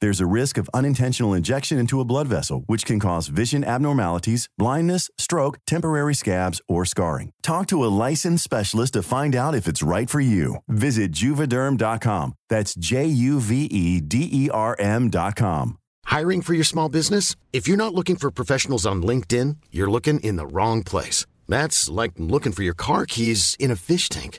There's a risk of unintentional injection into a blood vessel, which can cause vision abnormalities, blindness, stroke, temporary scabs, or scarring. Talk to a licensed specialist to find out if it's right for you. Visit juvederm.com. That's J U V E D E R M.com. Hiring for your small business? If you're not looking for professionals on LinkedIn, you're looking in the wrong place. That's like looking for your car keys in a fish tank.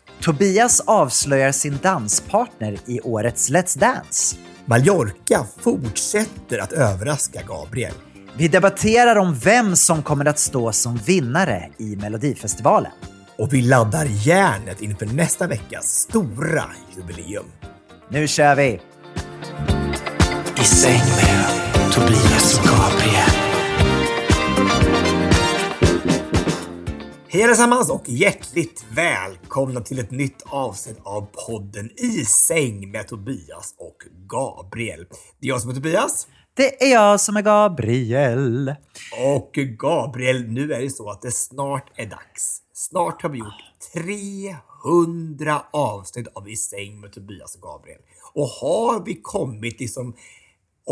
Tobias avslöjar sin danspartner i årets Let's Dance. Mallorca fortsätter att överraska Gabriel. Vi debatterar om vem som kommer att stå som vinnare i Melodifestivalen. Och vi laddar järnet inför nästa veckas stora jubileum. Nu kör vi! I säng med Tobias och Gabriel. Hej allesammans och hjärtligt välkomna till ett nytt avsnitt av podden I säng med Tobias och Gabriel. Det är jag som är Tobias. Det är jag som är Gabriel. Och Gabriel, nu är det så att det snart är dags. Snart har vi gjort 300 avsnitt av I säng med Tobias och Gabriel. Och har vi kommit liksom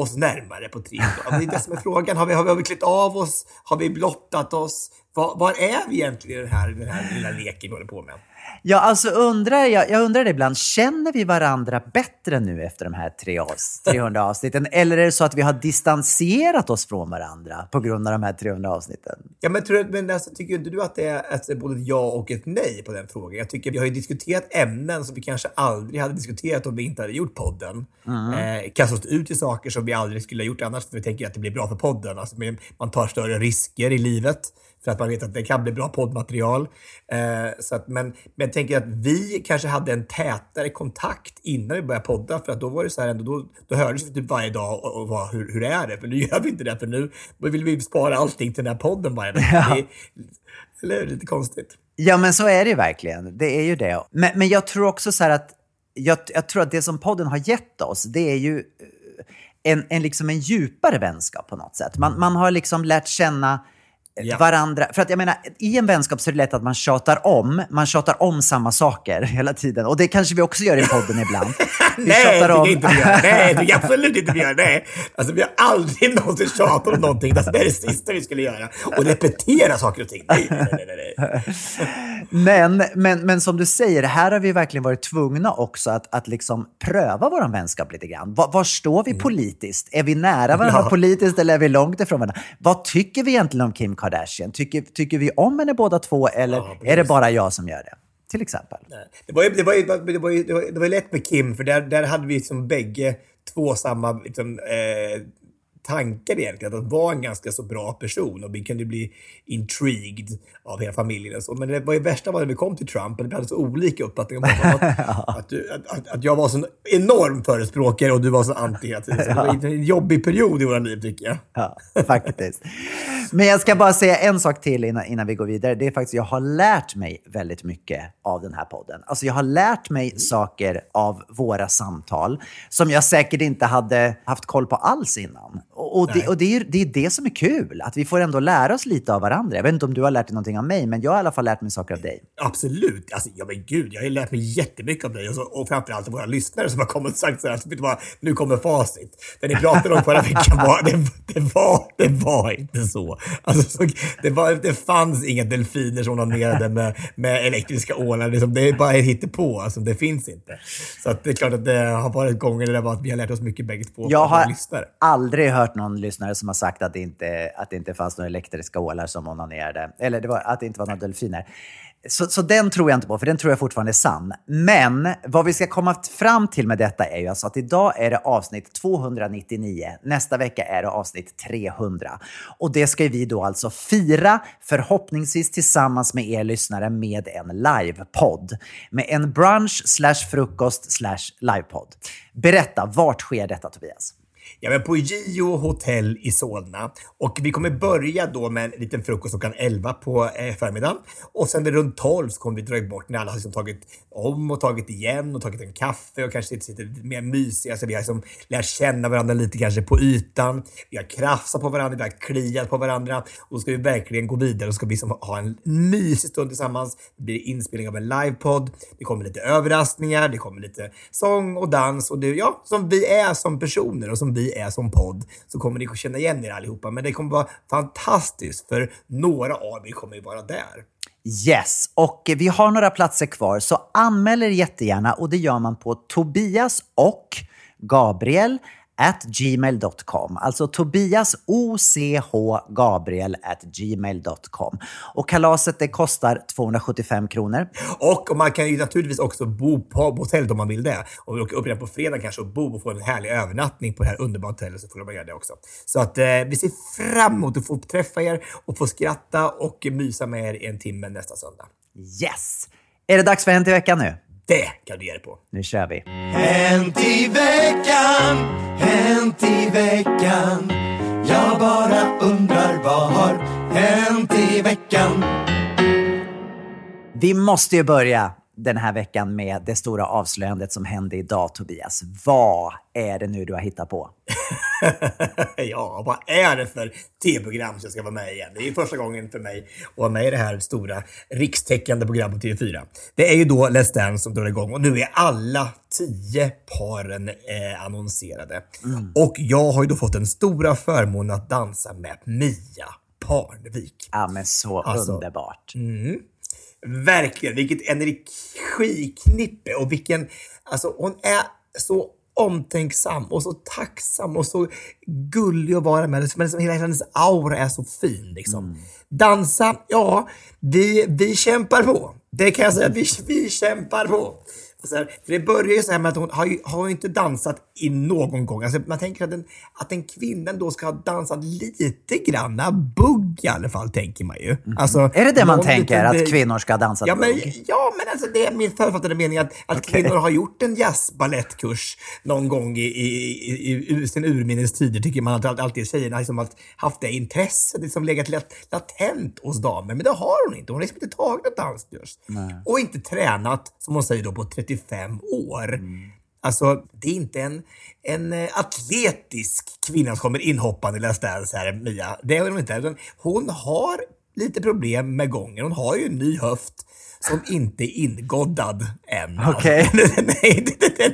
oss närmare på 300? Alltså, det är det som är frågan. Har vi, har vi, har vi klätt av oss? Har vi blottat oss? Var, var är vi egentligen i den här, den här lilla leken vi håller på med? Ja, alltså undrar, jag, jag undrar det ibland, känner vi varandra bättre nu efter de här tre avs- 300 avsnitten? Eller är det så att vi har distanserat oss från varandra på grund av de här 300 avsnitten? Ja, men, tror men alltså, tycker inte du att det är alltså, både ett ja och ett nej på den frågan? Jag tycker vi har ju diskuterat ämnen som vi kanske aldrig hade diskuterat om vi inte hade gjort podden. Eh, kastat ut i saker som vi aldrig skulle ha gjort annars för vi tänker att det blir bra för podden. Alltså, man tar större risker i livet för att man vet att det kan bli bra poddmaterial. Eh, så att, men, men jag tänker att vi kanske hade en tätare kontakt innan vi började podda för att då var det så här ändå, då, då hördes vi typ varje dag och, och var, hur, hur är det? För nu gör vi inte det för nu vill vi spara allting till den här podden varje dag. Ja. Det är- Eller hur? Lite konstigt. Ja, men så är det verkligen. Det är ju det. Men, men jag tror också så här att jag, jag tror att det som podden har gett oss, det är ju eh, en, en, liksom en djupare vänskap på något sätt. Man, man har liksom lärt känna Ja. varandra. För att jag menar, i en vänskap så är det lätt att man tjatar om. Man tjatar om samma saker hela tiden. Och det kanske vi också gör i podden ibland. Vi Nej, det jag inte vi gör. Nej, det absolut inte vi gör. Nej. Alltså, vi har aldrig någonsin tjatat om någonting. Alltså, det är det sista vi skulle göra. Och repetera saker och ting. Nej, nej, nej, nej. Men, men, men som du säger, här har vi verkligen varit tvungna också att, att liksom pröva vår vänskap lite grann. Var, var står vi politiskt? Är vi nära varandra Mm. Ja. politiskt eller är vi långt ifrån varandra? Vad tycker vi egentligen om Kim Kardashian? Tycker, tycker vi om henne båda två eller Ja, är det bara jag som gör det? Till exempel. Det var ju, det var ju, det var ju, det var, ju lätt med Kim, för där, där hade vi som bägge två samma liksom, eh, tankar egentligen. Att han var en ganska så bra person och vi kunde bli intrigued av hela familjen. Och så. Men det var ju värsta var när vi kom till Trump och vi hade så olika uppfattningar om honom. Att, att, du, att, att, att jag var så en enorm förespråkare och du var så anti hela tiden. Så det var en jobbig period i våra liv tycker jag. Ja, faktiskt. Men jag ska bara säga en sak till innan, innan vi går vidare. Det är faktiskt jag har lärt mig väldigt mycket av den här podden. Alltså jag har lärt mig saker av våra samtal som jag säkert inte hade haft koll på alls innan. Och det, och det, är, det är det som är kul, att vi får ändå lära oss lite av varandra. Jag vet inte om du har lärt dig någonting av mig, men jag har i alla fall lärt mig saker av dig. Absolut. Alltså, ja men gud, jag har lärt mig jättemycket av dig och, så, och framförallt av våra lyssnare som har kommit och sagt så här, vad, nu kommer facit. Det ni pratade om förra veckan var, det, det, var, det var inte så. Alltså, så det, var, det fanns inga delfiner som onanerade med, med elektriska ålar. Liksom, det är bara ett hittepå, alltså, det finns inte. Så att det är klart att det har varit gånger där det var att vi har lärt oss mycket bägge två. Jag har lyssnare. aldrig hört någon lyssnare som har sagt att det inte, att det inte fanns några elektriska ålar som onanerade. Eller det var, att det inte var några delfiner. Så, så den tror jag inte på, för den tror jag fortfarande är sann. Men vad vi ska komma fram till med detta är ju alltså att idag är det avsnitt 299. Nästa vecka är det avsnitt 300. Och det ska vi då alltså fira, förhoppningsvis tillsammans med er lyssnare, med en livepodd. Med en brunch slash frukost slash livepodd. Berätta, vart sker detta Tobias? Ja, men på Gio hotell i Solna. Och vi kommer börja då med en liten frukost klockan 11 på eh, förmiddagen. Och sen vid runt 12 så kommer vi dra bort när alla har liksom tagit om och tagit igen och tagit en kaffe och kanske sitter lite mer mysiga. Så vi har liksom lärt känna varandra lite kanske på ytan. Vi har krafsat på varandra, vi har kliat på varandra. Och då ska vi verkligen gå vidare och ska vi liksom ha en mysig stund tillsammans. Det blir inspelning av en livepodd. Det kommer lite överraskningar, det kommer lite sång och dans och det, ja, som vi är som personer och som vi är som podd så kommer ni att känna igen er allihopa. Men det kommer vara fantastiskt för några av er kommer ju vara där. Yes, och vi har några platser kvar så anmäl er jättegärna och det gör man på Tobias och Gabriel at gmail.com. Alltså Tobias OCH Gabriel at gmail.com. Och kalaset det kostar 275 kronor. Och man kan ju naturligtvis också bo på hotellet om man vill det. Om vi åker upp redan på fredag kanske och bo och få en härlig övernattning på det här underbara hotellet så får man göra det också. Så att eh, vi ser fram emot att få träffa er och få skratta och mysa med er i en timme nästa söndag. Yes! Är det dags för Hänt i veckan nu? Det kan du ge dig på. Nu kör vi. Hänt i veckan, hänt i veckan. Jag bara undrar vad har hänt i veckan? Vi måste ju börja den här veckan med det stora avslöjandet som hände idag, Tobias. Vad är det nu du har hittat på? ja, vad är det för tv-program som jag ska vara med igen? Det är första gången för mig att vara med i det här stora rikstäckande programmet på TV4. Det är ju då Let's Dance som drar igång och nu är alla tio paren eh, annonserade. Mm. Och jag har ju då fått den stora förmånen att dansa med Mia Parnevik. Ja, men så alltså, underbart. Mm. Verkligen, vilket energiknippe och vilken, alltså hon är så omtänksam och så tacksam och så gullig att vara med. Men liksom hela hennes aura är så fin. Liksom. Mm. Dansa, ja, vi, vi kämpar på. Det kan jag säga, vi, vi kämpar på. Så här, för det börjar ju så här med att hon har ju, har ju inte dansat i någon gång. Alltså man tänker att en, att en kvinna då ska ha dansat lite granna bugg i alla fall, tänker man ju. Mm. Alltså, är det det man tänker, att kvinnor ska ha dansat ja, men, bugg? Ja, men alltså det är min författade mening att, att okay. kvinnor har gjort en jazzbalettkurs någon gång i, i, i, i sin urminnes tider, tycker man att alltid tjejerna liksom har haft det intresset, liksom legat latent hos damer. Men det har hon inte. Hon har liksom inte tagit något danskurs. Och inte tränat, som hon säger då, på 30 35 år. Mm. Alltså, det är inte en, en eh, atletisk kvinna som kommer inhoppande i Let's Dance här, Mia. Det är hon inte. Hon har lite problem med gången. Hon har ju en ny höft som inte är ingoddad än. Okay. den, den, den,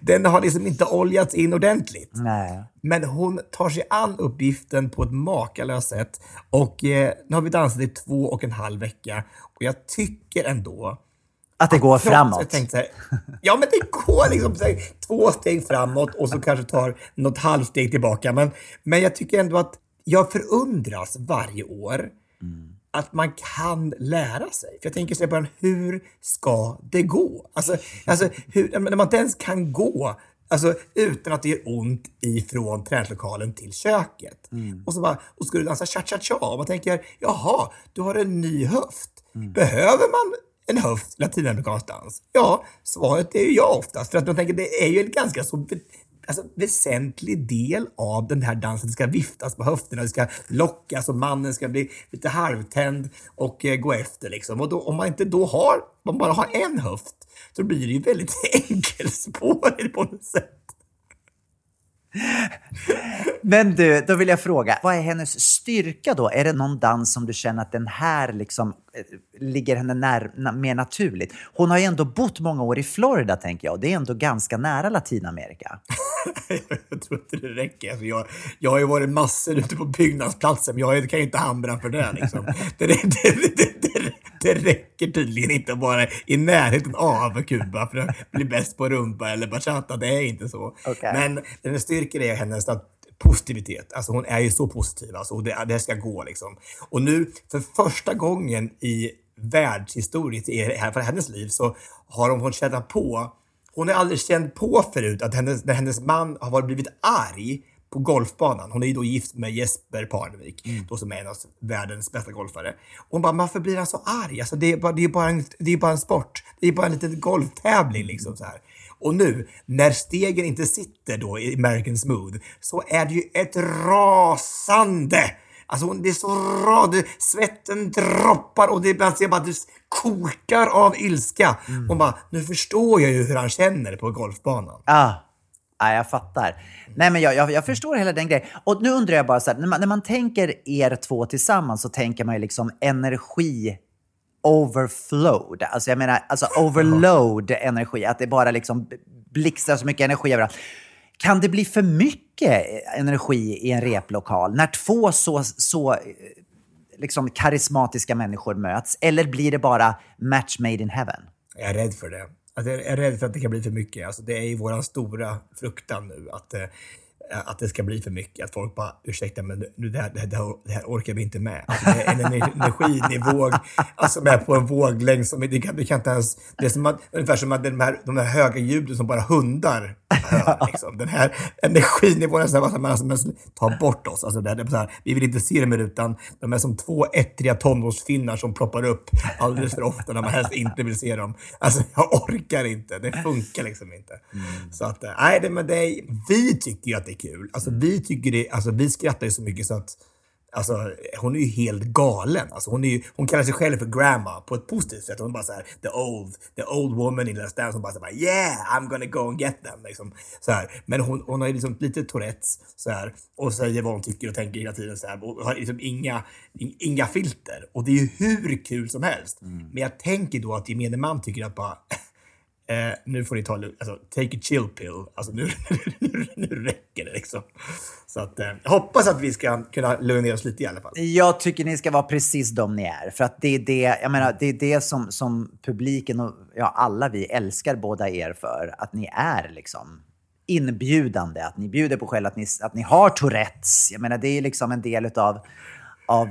den, har liksom inte oljats in ordentligt. Nej. Men hon tar sig an uppgiften på ett makalöst sätt. Och eh, nu har vi dansat i två och en halv vecka. Och jag tycker ändå att det går framåt? Här, ja, men det går liksom här, två steg framåt och så kanske tar något halvsteg tillbaka. Men, men jag tycker ändå att jag förundras varje år mm. att man kan lära sig. För jag tänker så bara, hur ska det gå? Alltså, alltså hur, när man inte ens kan gå Alltså utan att det gör ont ifrån träningslokalen till köket. Mm. Och så bara, och ska du dansa cha-cha-cha? Och man tänker, jaha, du har en ny höft. Mm. Behöver man en höft latinamerikansk dans? Ja, svaret är ju ja oftast. För att man tänker det är ju en ganska så alltså, väsentlig del av den här dansen. Det ska viftas på höfterna, det ska lockas och mannen ska bli lite halvtänd och eh, gå efter. Liksom. Och då, om man inte då har, om man bara har en höft, så blir det ju väldigt enkelspårigt på något sätt. Men du, då vill jag fråga, vad är hennes styrka då? Är det någon dans som du känner att den här liksom eh, ligger henne när, na, mer naturligt? Hon har ju ändå bott många år i Florida, tänker jag. och Det är ändå ganska nära Latinamerika. jag tror inte det räcker. Alltså jag, jag har ju varit massor ute på byggnadsplatser, men jag kan ju inte hamra för det. Liksom. Det, det, det, det, det räcker tydligen inte att vara i närheten av Kuba för att bli bäst på rumba eller bachata. Det är inte så. Okay. Men den styrker är hennes positivitet. Alltså hon är ju så positiv. Alltså, och det, det ska gå liksom. Och nu, för första gången i världshistorien, i för hennes liv, så har hon fått känna på hon har aldrig känt på förut att hennes, när hennes man har varit blivit arg på golfbanan. Hon är ju då gift med Jesper Parnevik, mm. då som är en av världens bästa golfare. Och hon bara, varför blir han så arg? Alltså det är bara, det är bara, en, det är bara en sport. Det är bara en liten golftävling liksom så här. Och nu, när stegen inte sitter då i American Smooth, så är det ju ett rasande Alltså det är så rad, svetten droppar och det är jag bara, det kokar av ilska. Mm. Och bara, nu förstår jag ju hur han känner på golfbanan. Ah. Ja, jag fattar. Nej, men jag, jag, jag, förstår hela den grejen. Och nu undrar jag bara så här, när man, när man tänker er två tillsammans så tänker man ju liksom energi overflowed. Alltså jag menar, alltså overload energi. Att det bara liksom blixtrar så mycket energi överallt. Kan det bli för mycket energi i en replokal när två så, så eh, liksom karismatiska människor möts? Eller blir det bara match made in heaven? Jag är rädd för det. Alltså jag är rädd för att det kan bli för mycket. Alltså det är ju vår stora fruktan nu. att eh, att det ska bli för mycket. Att folk bara, ursäkta men nu, det, här, det, här, det här orkar vi inte med. Alltså, det är en energinivå alltså är på en våglängd som det kan, det kan inte ens... Det är som att, ungefär som att de här, de här höga ljuden som bara hundar Liksom. Den här energinivån är så att man alltså, tar bort oss. Alltså, det, det är så här, vi vill inte se dem utan de är som två ettriga tonårsfinnar som ploppar upp alldeles för ofta när man helst inte vill se dem. Alltså jag orkar inte. Det funkar liksom inte. Mm. Så att, nej, det, men det vi tycker ju att det är kul. Alltså vi tycker det, alltså vi skrattar ju så mycket så att Alltså, hon är ju helt galen. Alltså, hon, är ju, hon kallar sig själv för grandma på ett positivt sätt. Hon är bara så här, the old, the old woman in Let's Dance. Hon bara så här, yeah, I'm gonna go and get them. Liksom, så här. Men hon, hon har ju liksom lite Tourettes så här, och säger vad hon tycker och tänker hela tiden. Så här, och har liksom inga, inga filter. Och det är ju hur kul som helst. Mm. Men jag tänker då att gemene man tycker att bara Eh, nu får ni ta alltså, take a chill pill. Alltså nu, nu, nu räcker det liksom. Så att, eh, jag hoppas att vi ska kunna lugna ner oss lite i alla fall. Jag tycker ni ska vara precis de ni är. För att det är det, jag menar, det, är det som, som publiken och ja, alla vi älskar båda er för. Att ni är liksom inbjudande, att ni bjuder på själv, att ni, att ni har Tourettes. Jag menar, det är liksom en del av, av,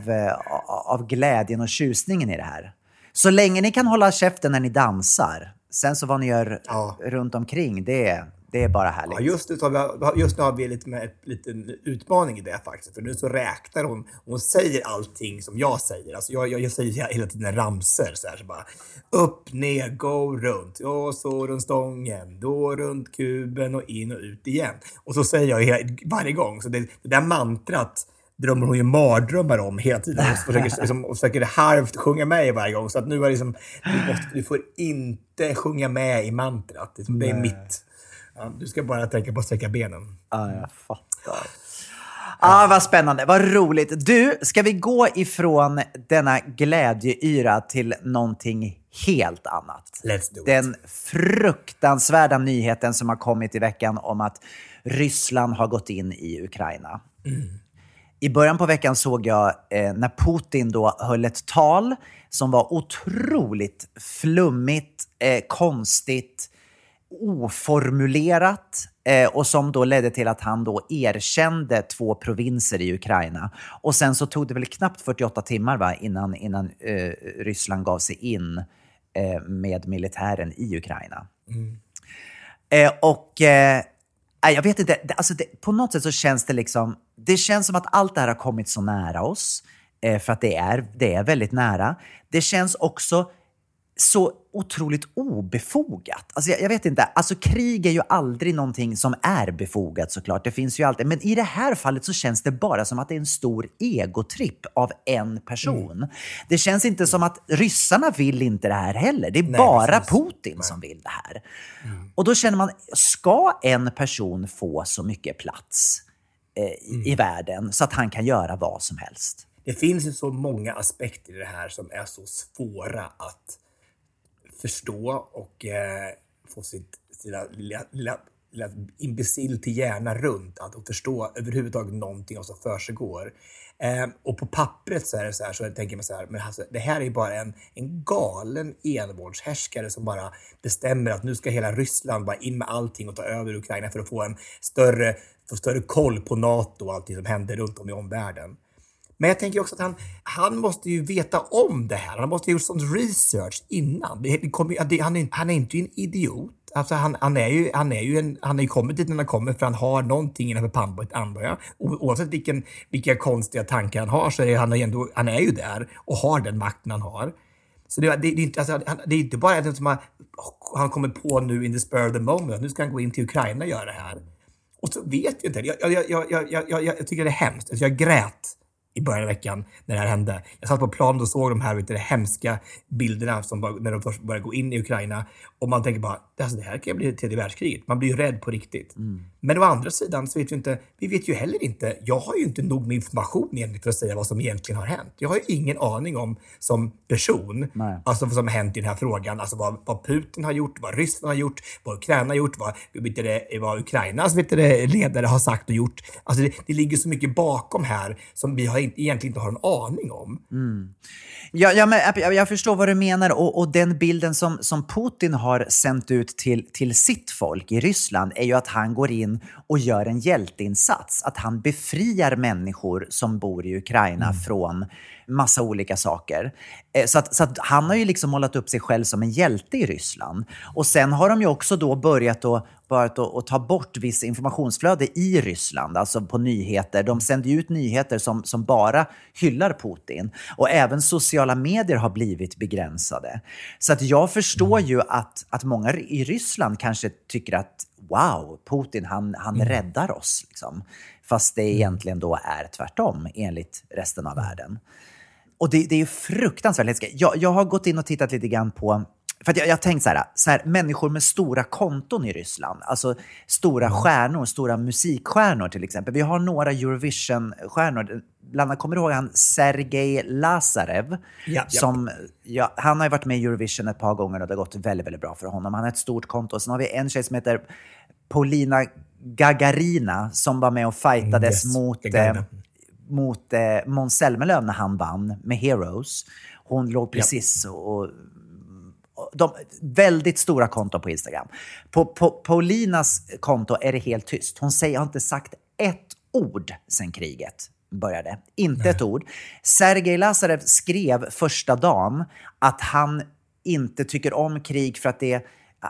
av glädjen och tjusningen i det här. Så länge ni kan hålla käften när ni dansar, Sen så vad ni gör ja. runt omkring, det, det är bara härligt. Ja, just, nu har vi, just nu har vi lite med ett liten utmaning i det faktiskt. För nu så räknar hon. Hon säger allting som jag säger. Alltså jag, jag, jag säger hela tiden ramser så här. Så bara, upp, ner, go, runt. Och så runt stången. Då runt kuben och in och ut igen. Och så säger jag varje gång. Så det, det där mantrat drömmer hon ju mardrömmar om hela tiden och försöker, liksom, och försöker halvt sjunga med varje gång. Så att nu är det liksom, du, måste, du får inte sjunga med i mantrat. Det, det är mitt. Ja, du ska bara tänka på att sträcka benen. Ja, jag fattar. Ah, vad spännande, vad roligt. Du, ska vi gå ifrån denna glädjeyra till någonting helt annat? Let's do it. Den fruktansvärda nyheten som har kommit i veckan om att Ryssland har gått in i Ukraina. Mm. I början på veckan såg jag eh, när Putin då höll ett tal som var otroligt flummigt, eh, konstigt, oformulerat eh, och som då ledde till att han då erkände två provinser i Ukraina. Och sen så tog det väl knappt 48 timmar va, innan, innan eh, Ryssland gav sig in eh, med militären i Ukraina. Mm. Eh, och jag vet inte, alltså det, på något sätt så känns det liksom, det känns som att allt det här har kommit så nära oss, eh, för att det är, det är väldigt nära. Det känns också så otroligt obefogat. Alltså jag, jag, vet inte, alltså krig är ju aldrig någonting som är befogat såklart. Det finns ju alltid. Men i det här fallet så känns det bara som att det är en stor egotripp av en person. Mm. Det känns inte som att ryssarna vill inte det här heller. Det är Nej, bara precis. Putin Nej. som vill det här. Mm. Och då känner man, ska en person få så mycket plats? eh, i, i världen så att han kan göra vad som helst. Det finns ju så många aspekter i det här som är så svåra att förstå och eh, få sitt sina lilla, lilla, lilla imbecill till hjärna runt att förstå överhuvudtaget någonting av som försiggår. Eh, och på pappret så är det så här, så jag tänker man så här, men alltså, det här är bara en, en galen envåldshärskare som bara bestämmer att nu ska hela Ryssland bara in med allting och ta över Ukraina för att få en större, få större koll på NATO och allting som händer runt om i omvärlden. Men jag tänker också att han, han måste ju veta om det här. Han måste ha gjort sån research innan. Det, det kommer, det, han, är, han är inte en idiot. Alltså han, han, är ju, han är ju en, han är ju kommit dit när han kommer för han har någonting innanför pannbenet antar jag. oavsett vilken, vilka konstiga tankar han har så är han, ändå, han är ju där och har den makten han har. Så det, det, det, är, inte, alltså, det är inte bara att han, han kommer på nu in the spur of the moment, nu ska han gå in till Ukraina och göra det här. Och så vet jag inte. Jag, jag, jag, jag, jag, jag tycker det är hemskt. Alltså jag grät i början av veckan när det här hände. Jag satt på planet och såg de här vet du, hemska bilderna som bara, när de först började gå in i Ukraina. Och man tänker bara, alltså, det här kan bli tredje världskriget. Man blir ju rädd på riktigt. Mm. Men å andra sidan så vet vi inte, vi vet ju heller inte, jag har ju inte nog med information egentligen för att säga vad som egentligen har hänt. Jag har ju ingen aning om som person, Nej. alltså vad som har hänt i den här frågan. Alltså vad, vad Putin har gjort, vad Ryssland har gjort, vad Ukraina har gjort, vad, vet du, vad Ukrainas vet du, ledare har sagt och gjort. Alltså det, det ligger så mycket bakom här som vi har inte, egentligen inte har en aning om. Mm. Ja, ja, men jag, jag förstår vad du menar och, och, den bilden som, som Putin har sänt ut till, till sitt folk i Ryssland är ju att han går in och gör en hjälteinsats. Att han befriar människor som bor i Ukraina mm. från massa olika saker. Eh, så, att, så att han har ju liksom målat upp sig själv som en hjälte i Ryssland. Och sen har de ju också då börjat att börjat att, ta bort viss informationsflöde i Ryssland, alltså på nyheter. De sänder ut nyheter som, som bara hyllar Putin. Och även sociala medier har blivit begränsade. Så att jag förstår ju att, att många i Ryssland kanske tycker att wow, Putin han, han mm. räddar oss. Liksom. Fast det mm. egentligen då är tvärtom enligt resten av världen. Och det, det är fruktansvärt läskigt. Jag, jag har gått in och tittat lite grann på för jag, jag tänkt så här, så här, människor med stora konton i Ryssland, alltså stora mm. stjärnor, stora musikstjärnor till exempel. Vi har några Eurovision-stjärnor. Bland kommer du ihåg han Sergej Lazarev? Ja, som, ja, han har ju varit med i Eurovision ett par gånger och det har gått väldigt, väldigt bra för honom. Han har ett stort konto. Sen har vi en tjej som heter Polina Gagarina som var med och fightades yes, mot, eh, mot eh, Måns Zelmerlöw när han vann med Heroes. Hon låg precis yep. och de, väldigt stora konton på Instagram. På, på Paulinas konto är det helt tyst. Hon säger, har inte sagt ett ord sedan kriget började. Inte Nej. ett ord. Sergej Lazarev skrev första dagen att han inte tycker om krig för att det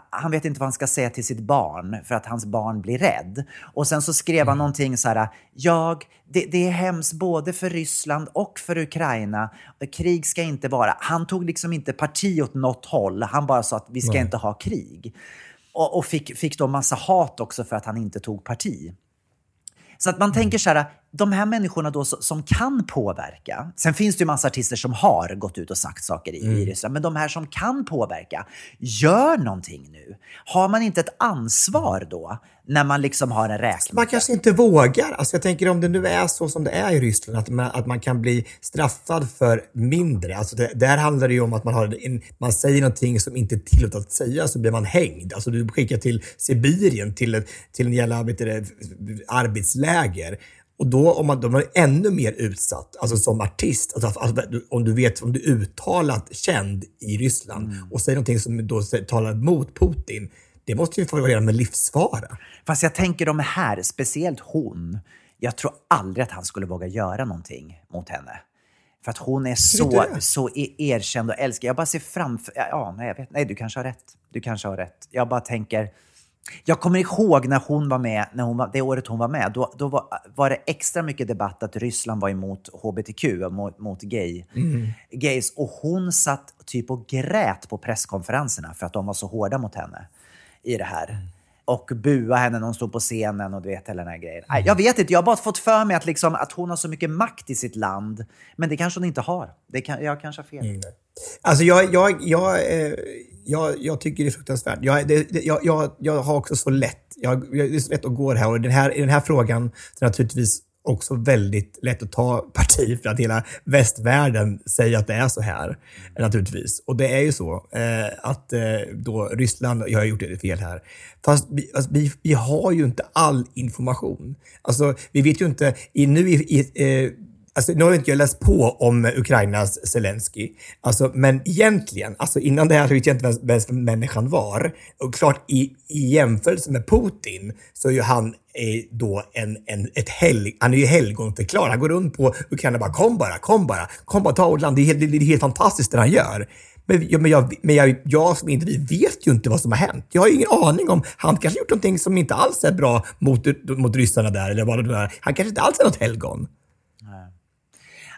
han vet inte vad han ska säga till sitt barn för att hans barn blir rädd. Och sen så skrev han mm. någonting så här, jag, det, det, är hemskt både för Ryssland och för Ukraina. Krig ska inte vara. Han tog liksom inte parti åt något håll. Han bara sa att vi ska Nej. inte ha krig. Och, och, fick, fick då massa hat också för att han inte tog parti. Så att man mm. tänker så här, de här människorna då som kan påverka. Sen finns det ju massa artister som har gått ut och sagt saker i, mm. Ryssland. Men de här som kan påverka, gör någonting nu. Har man inte ett ansvar då när man liksom har en räkmacka? Man kanske inte vågar. Alltså jag tänker om det nu är så som det är i Ryssland, att man, att man kan bli straffad för mindre. Alltså det, där handlar det ju om att man, har en, man säger någonting som inte är tillåtet att säga, så blir man hängd. Alltså du skickar till Sibirien, till, till en jävla vet du, arbetsläger. Och då om man, då man är ännu mer utsatt, alltså som artist, alltså, alltså, om du vet, om du är uttalat känd i Ryssland mm. och säger någonting som då talar mot Putin, det måste ju vara med livsfara. Fast jag tänker de här, speciellt hon, jag tror aldrig att han skulle våga göra någonting mot henne. För att hon är så, så e- erkänd och älskad. Jag bara ser framför... Ja, nej, jag vet, nej, du kanske har rätt. Du kanske har rätt. Jag bara tänker jag kommer ihåg när hon var med, när hon var, det året hon var med, då, då var, var, det extra mycket debatt att Ryssland var emot hbtq, mot, mot gay, mm. gays. Och hon satt typ och grät på presskonferenserna för att de var så hårda mot henne i det här. Och bua henne när hon stod på scenen och du vet hela den här grejen. Nej, Jag vet inte, jag har bara fått för mig att, liksom, att hon har så mycket makt i sitt land. Men det kanske hon inte har. Det kan, jag kanske har fel. Mm. Alltså jag, jag, jag, eh, jag, jag tycker det är fruktansvärt. Jag, det, jag, jag, jag har också så lätt, jag, jag, det är så lätt att gå det här och den här, i den här frågan så naturligtvis också väldigt lätt att ta parti för att hela västvärlden säger att det är så här. Naturligtvis. Och det är ju så eh, att eh, då Ryssland, jag har gjort det fel här, fast vi, alltså, vi, vi har ju inte all information. Alltså vi vet ju inte, i, nu i, i eh, Alltså, nu har jag inte läst på om Ukrainas Zelensky, alltså, men egentligen, alltså, innan det här så vet jag inte vem, vem människan var. Och klart, i, i jämförelse med Putin så är ju han eh, då en, en, ett helg, han är ju helgonförklarad. Han går runt på Ukraina och bara kom bara, kom bara, kom bara, ta vårt land. Det är helt, det är helt fantastiskt det han gör. Men, ja, men, jag, men jag, jag som individ vet ju inte vad som har hänt. Jag har ju ingen aning om, han kanske gjort någonting som inte alls är bra mot, mot ryssarna där, eller vad det är. Han kanske inte alls är något helgon.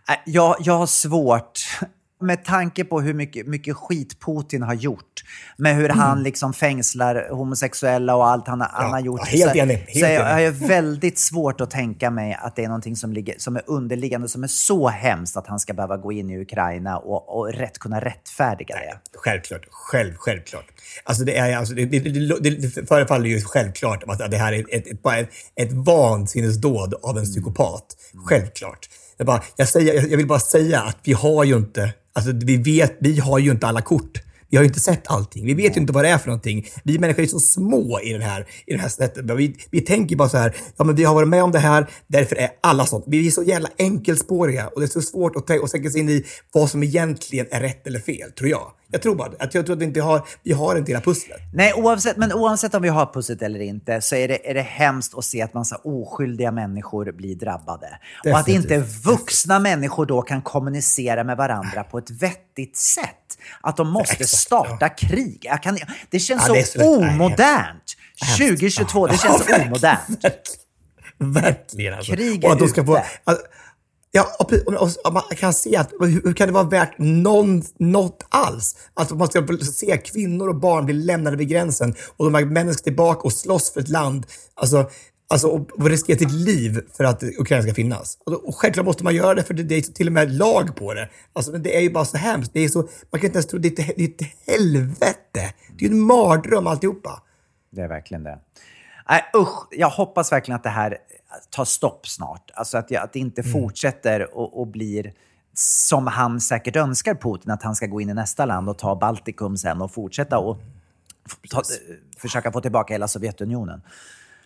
Äh, Jag, jag har svårt, med tanke på hur mycket, mycket skit Putin har gjort, med hur han liksom fängslar homosexuella och allt han, han har gjort. Mm. ja, helt så, enig, helt så jag, har väldigt svårt att tänka mig att det är någonting som, ligger, som är underliggande, som är så hemskt att han ska behöva gå in i Ukraina och, och rätt, kunna rättfärdiga det. Självklart. Själv, självklart. Alltså det, är, alltså det, det, det, det förefaller ju självklart att det här är ett, ett, ett, ett vansinnesdåd av en psykopat. Självklart. Jag, bara, jag, säger, jag vill bara säga att vi har ju inte, alltså vi vet, vi har ju inte alla kort. Vi har ju inte sett allting. Vi vet ju inte vad det är för någonting. Vi människor är så små i den här, i den här sättet. Vi, vi tänker bara så här, ja men vi har varit med om det här, därför är alla sånt. Vi är så jävla enkelspåriga och det är så svårt att, att tänka sig in i vad som egentligen är rätt eller fel, tror jag. Jag tror bara att jag tror att vi inte har, vi har inte hela pusslet. Nej, oavsett, men oavsett om vi har pusslet eller inte så är det, är det hemskt att se att massa oskyldiga människor blir drabbade. Och att Definitivt. inte vuxna människor då kan kommunicera med varandra på ett vettigt sätt. Att de måste Exakt, starta krig. Jag kan, det känns Ja, så, så omodernt. 2022, det känns Ja, omodernt. Verkligen alltså. Krig Och är att de ska få, ute. att, ja, och, och, och, och man kan se att hur, hur kan det vara värt någon, något alls? Att man ska se kvinnor och barn bli lämnade vid gränsen och de här männen ska tillbaka och slåss för ett land. Alltså, Alltså, och, och riskera sitt liv för att Ukraina ska finnas. Och, då, och självklart måste man göra det, för det, det är till och med lag på det. Alltså, men det är ju bara så hemskt. Det är så, man kan inte ens tro det är ett, helvete. Det är ju en mardröm alltihopa. Det är verkligen det. Nej, usch, jag hoppas verkligen att det här tar stopp snart. Alltså att, jag, att det inte fortsätter och, och blir som han säkert önskar Putin, att han ska gå in i nästa land och ta Baltikum sen och fortsätta och ta, försöka få tillbaka hela Sovjetunionen.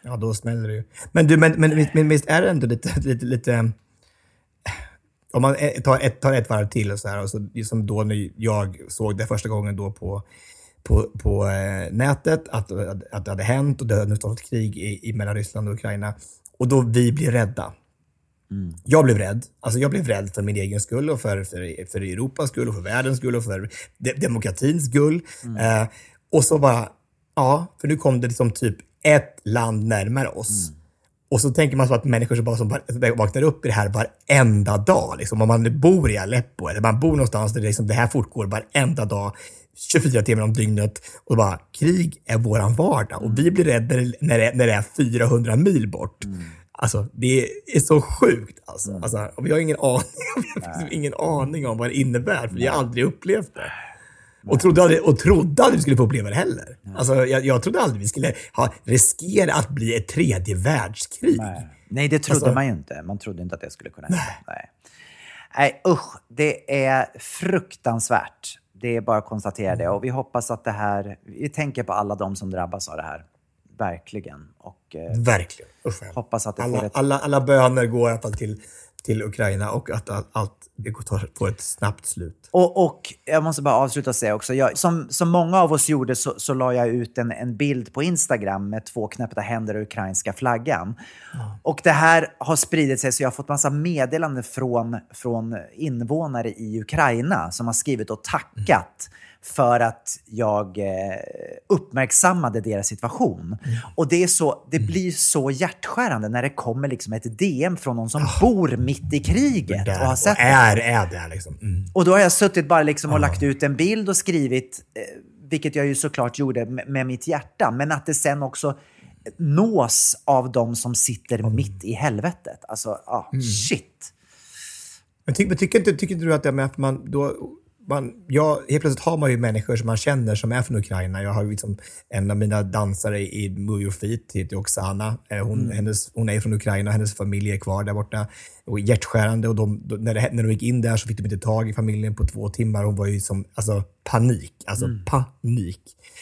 Ja, då smäller det ju. Men, du, men, men, men visst är det ändå lite, lite, lite om man eh, tar ett, tar ett varv till och så här, och så, som då när jag såg det första gången då på, på, på eh, nätet, att, att det hade hänt och det hade stått krig i, i mellan Ryssland och Ukraina. Och då vi blir rädda. Jag blev rädd. Alltså jag blev rädd för min egen skull och för, för, för Europas skull och för världens skull och för de, demokratins skull. Eh, och så bara, ja, för nu kom det liksom typ ett land närmare oss. Och så tänker man så att människor som bara som vaknar upp i det här varenda dag. Liksom, om man bor i Aleppo eller man bor någonstans där det, liksom, det här fortgår varenda dag, 24 timmar om dygnet. Och bara, krig är våran vardag. Och vi blir rädda när det- när det, är 400 mil bort. Alltså, det är så sjukt. Alltså. Alltså, och vi har ingen aning, vi har liksom ingen aning om vad det innebär, för vi har aldrig upplevt det. Och trodde, och trodde aldrig vi skulle få uppleva det heller. Alltså, jag, jag trodde aldrig vi skulle ha, riskera att bli ett tredje världskrig. Nej, Nej det trodde Alltså- man ju inte. Man trodde inte att det skulle kunna hända. Nej. Nej, usch. Det är fruktansvärt. Det är bara att konstatera det. Och vi hoppas att det här... Vi tänker på alla de som drabbas av det här. Verkligen. Och eh, Verkligen. Usch, hoppas att det alla, ett... alla, alla böner går i alla fall till, till Ukraina och att allt, får ett snabbt slut. Och, och jag måste bara avsluta och säga också, jag, som, som många av oss gjorde så, så la jag ut en, en bild på Instagram med två knäppta händer och ukrainska flaggan. Och det här har spridit sig så jag har fått massa meddelanden från, från invånare i Ukraina som har skrivit och tackat för att jag eh, uppmärksammade deras situation. Och det, är så, det blir så hjärtskärande när det kommer liksom ett DM från någon som bor mitt i kriget och har och sett det. är, är där liksom. Mm. Och då har jag suttit bara liksom och lagt ut en bild och skrivit eh, vilket jag ju såklart gjorde med, med mitt hjärta, men att det sen också nås av de som sitter Mm. mitt i helvetet. Alltså, ah, shit. Men, ty, men tycker, inte, tycker inte du att det med att man då... Man, ja, helt plötsligt har man ju människor som man känner som är från Ukraina. Jag har liksom en av mina dansare i Move Your Feet, heter Oksana. Eh, Hon, hennes, hon är från Ukraina, hennes familj är kvar där borta. Och hjärtskärande. Och de, när, det, när de gick in där så fick de inte tag i familjen på två timmar. Hon var ju som alltså, panik. Alltså panik.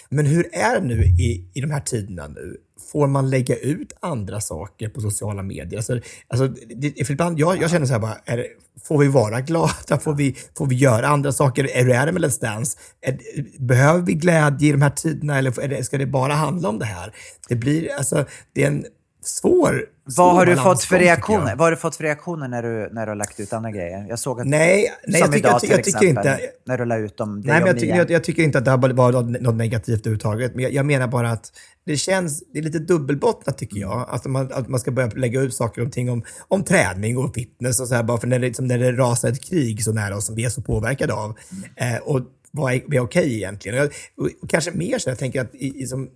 Men hur är det nu i, i de här tiderna nu? Får man lägga ut andra saker på sociala medier? Alltså, alltså, det, för ibland, jag, jag känner så här bara, är det, får vi vara glada? Får vi, får vi göra andra saker? Är, hur är det med Let's Dance? Är, behöver vi glädje i de här tiderna eller ska det bara handla om det här? Det blir, alltså, det är en svår Vad har du svår fått för jag. reaktioner? Vad har du fått för reaktioner när du, när du har lagt ut andra grejer? Jag såg att, Nej, nej jag, tycker, idag jag, jag tycker exempel, inte... när du la ut om dig Nej, men jag, tycker, jag, jag tycker inte att det har varit något, negativt överhuvudtaget. Men jag, jag menar bara att det känns, det är lite dubbelbottnat tycker jag. Att man, att man ska börja lägga ut saker och ting om, om träning och fitness och så här. Bara för när det, liksom, när det rasar ett krig så nära oss som vi är så påverkade av. Eh, och vad är, vad är okej egentligen? Och, jag, och, och kanske mer så jag tänker att i, i, som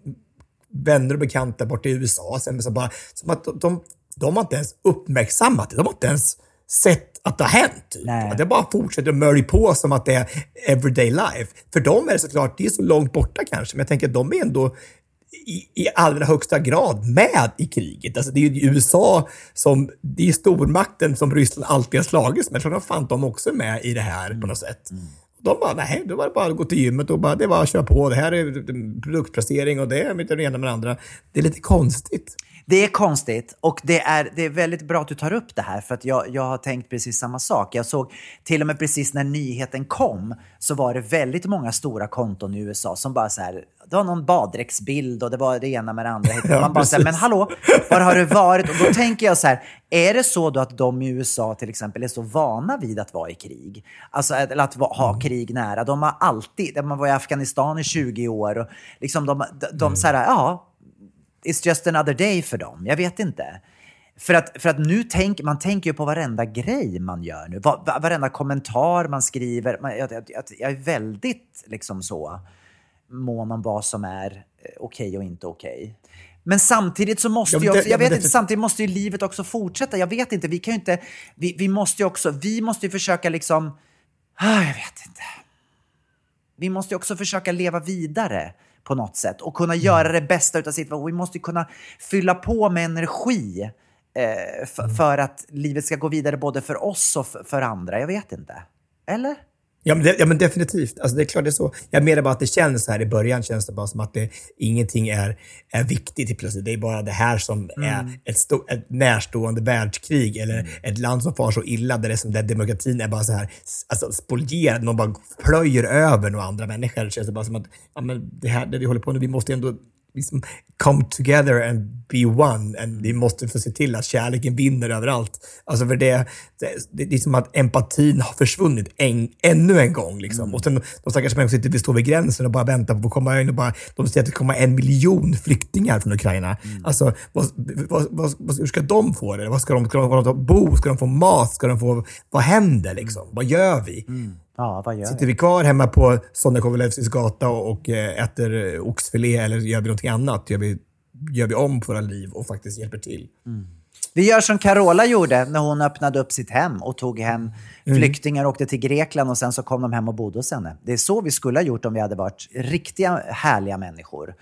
vänner och bekanta borta i USA, sen, så bara, som att de, de, de har inte ens uppmärksammat det. De har inte ens sett att det har hänt. Typ. Det bara fortsätter att mörja på som att det är everyday life. För dem är det såklart, det är så långt borta kanske, men jag tänker att de är ändå i, i allra högsta grad med i kriget. Alltså det är ju USA som, det är stormakten som Ryssland alltid har slagits med. Jag tror fan de också är med i det här på något sätt. De bara, nej, då var det bara att gå till gymmet och bara, det var att köra på. Det här är produktplacering och det är inte det ena med det andra. Det är lite konstigt. Det är konstigt och det är, det är väldigt bra att du tar upp det här för att jag, jag har tänkt precis samma sak. Jag såg till och med precis när nyheten kom så var det väldigt många stora konton i USA som bara så här, det var någon baddräktsbild och det var det ena med det andra. Ja, Man bara så här, men hallå, var har det varit? Och då tänker jag så här, är det så då att de i USA till exempel är så vana vid att vara i krig? Alltså eller att ha krig nära. De har alltid, man var i Afghanistan i 20 år och liksom de, de, de så här, ja, It's just another day för dem. Jag vet inte. För att, för att nu tänker man tänker ju på varenda grej man gör nu. Va, va, varenda kommentar man skriver. Man, jag, jag, jag, är väldigt liksom så mån om vad som är eh, okej och inte okej. Men samtidigt så måste ju också, ja, jag vet inte, samtidigt måste ju livet också fortsätta. Jag vet inte, vi kan ju inte, vi, vi måste ju också, vi måste ju försöka liksom, ah, jag vet inte. Vi måste ju också försöka leva vidare på något sätt och kunna göra det bästa av situationen. Vi måste kunna fylla på med energi eh, f- för att livet ska gå vidare både för oss och för andra. Jag vet inte. Eller? Ja men, ja, men definitivt. Alltså, det är klart det är så. Jag menar bara att det känns så här i början känns det bara som att det, ingenting är, är viktigt plötsligt. Det är bara det här som är ett, sto, ett närstående världskrig eller ett land som far så illa där, det som, där demokratin är bara så här alltså, spolierad. Någon bara plöjer över några andra människor. Det känns det bara som att ja, men det här det vi håller på nu, vi måste ändå liksom come together and be one. And vi måste få se till att kärleken vinner överallt. Alltså för det, det, det är som att empatin har försvunnit en, ännu en gång. Liksom. Och sen de stackars människor sitter, vi står vid gränsen och bara väntar på att komma in och bara, de säger att det kommer en miljon flyktingar från Ukraina. Alltså, vad, vad, vad, hur ska de få det? Vad ska de, ska de få bo? Ska de få mat? Ska de få, vad händer liksom? Vad gör vi? Ja, vad gör Sitter vi? kvar hemma på Sonja Kovalevskis gata och, och eh, äter oxfilé eller gör vi någonting annat? Gör vi, gör vi om på våra liv och faktiskt hjälper till? Vi gör som Carola gjorde när hon öppnade upp sitt hem och tog hem flyktingar, åkte till Grekland och sen så kom de hem och bodde hos henne. Det är så vi skulle ha gjort om vi hade varit riktiga härliga människor.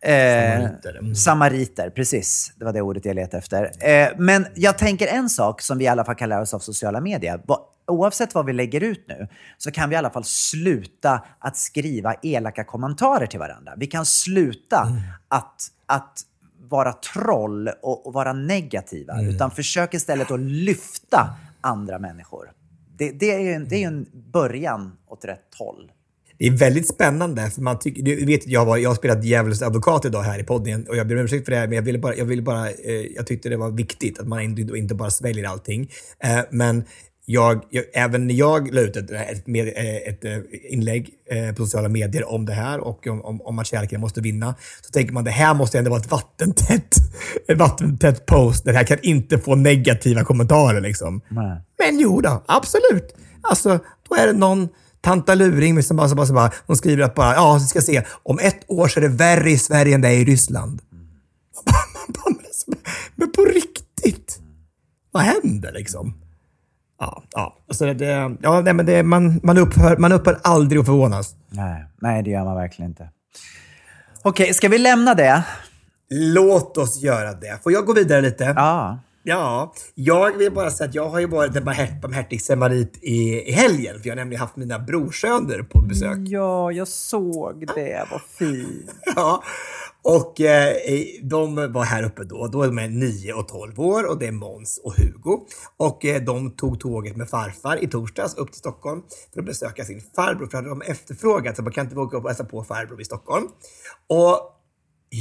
Eh, Samariter, mm. Samariter, precis. Det var det ordet jag letade efter. Eh, men jag tänker en sak som vi i alla fall kan lära oss av sociala medier. Oavsett vad vi lägger ut nu så kan vi i alla fall sluta att skriva elaka kommentarer till varandra. Vi kan sluta Mm. att, att vara troll och, och vara negativa. Mm. Utan försök istället att lyfta andra människor. Det, det, är ju en, det är en början åt rätt håll. Det är väldigt spännande. För man tycker, du vet, jag, var, jag har spelat djävulens advokat idag här i podden och jag ber om ursäkt för det, här, men jag ville bara, jag, ville bara, eh, jag tyckte det var viktigt att man inte, inte bara sväljer allting. Eh, men jag, jag, även när jag la ut ett, ett, med, eh, ett eh, inlägg eh, på sociala medier om det här och om, om, om att kärleken måste vinna, så tänker man det här måste ändå vara ett vattentätt, ett vattentätt post. Det här kan inte få negativa kommentarer. Liksom. Nej. Men jo då, absolut. Alltså, då är det någon Tanta Luring, som bara, som bara, som bara, hon skriver att bara, ja, vi ska se, om ett år så är det värre i Sverige än det är i Ryssland. men på riktigt? Vad händer liksom? Ja, ja. Alltså det, ja nej, men det, man, man, upphör, man upphör aldrig att förvånas. Nej, nej, det gör man verkligen inte. Okej, ska vi lämna det? Låt oss göra det. Får jag gå vidare lite? Ja. Ja, jag vill bara säga att jag har ju varit barmhärtig samarit i, i helgen. För jag har nämligen haft mina brorsöner på besök. Ja, jag såg det. Vad fint. Ja, och eh, de var här uppe då. Då är de 9 och 12 år och det är Måns och Hugo. Och eh, de tog tåget med farfar i torsdags upp till Stockholm för att besöka sin farbror. För hade de efterfrågat så man kan inte åka upp och hälsa på farbror i Stockholm. Och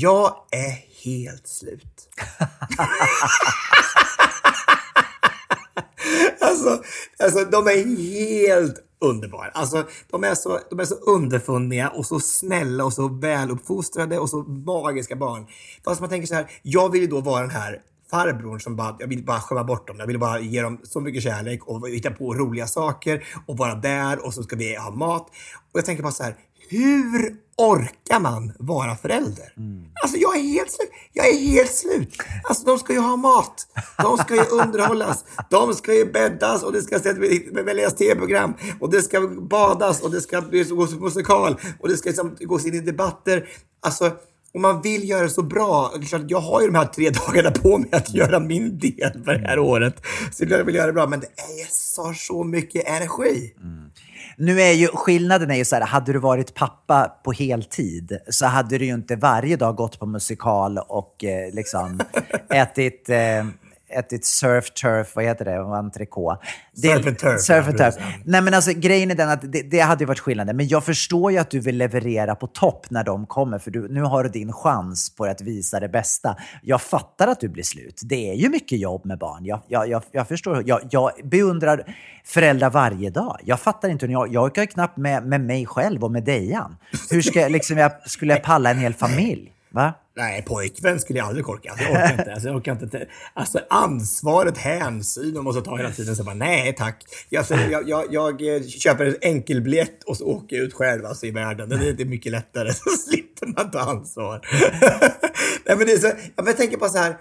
jag är helt slut. alltså, alltså, de är helt underbara. Alltså, de, är så, de är så underfundiga och så snälla och så väluppfostrade och så magiska barn. Fast man tänker så här, jag vill ju då vara den här farbrorn som bara, jag vill bara skämma bort dem. Jag vill bara ge dem så mycket kärlek och hitta på roliga saker och vara där och så ska vi ha mat. Och jag tänker bara så här, hur orkar man vara förälder? Mm. Alltså jag är helt slut. Jag är helt slut. Alltså de ska ju ha mat. De ska ju underhållas. De ska ju bäddas och det ska väljas tv-program. Och det ska badas och det ska gås musikal. Och det ska liksom gås in i debatter. Alltså, om man vill göra det så bra. Jag har ju de här tre dagarna på mig att göra min del för det här året. Så jag vill göra det bra. Men det är så, så mycket energi. Mm. Nu är ju skillnaden är ju så här, hade du varit pappa på heltid så hade du ju inte varje dag gått på musikal och eh, liksom ätit eh, ätit surf turf, vad heter det, entrecote. Surf and turf. Surf and turf. Nej, men alltså, grejen är den att det, det hade ju varit skillnaden. Men jag förstår ju att du vill leverera på topp när de kommer, för du, nu har du din chans på att visa det bästa. Jag fattar att du blir slut. Det är ju mycket jobb med barn. Jag, jag, jag, jag förstår. Jag, jag beundrar föräldrar varje dag. Jag fattar inte. Jag, jag orkar knappt med, med mig själv och med Dejan. Hur ska jag, liksom, jag, skulle jag palla en hel familj? Va? Nej, pojkvän skulle jag aldrig orka. Alltså, jag orkar inte. Alltså, jag orkar inte. Alltså ansvaret, hänsyn man måste ta hela tiden. Så bara, nej tack. Jag, alltså, jag, jag, jag, eh, köper en enkelbiljett och så åker jag ut själv alltså, i världen. Det är, det är mycket lättare. Så slipper man ta ansvar. nej, men det är så, jag tänker på så här.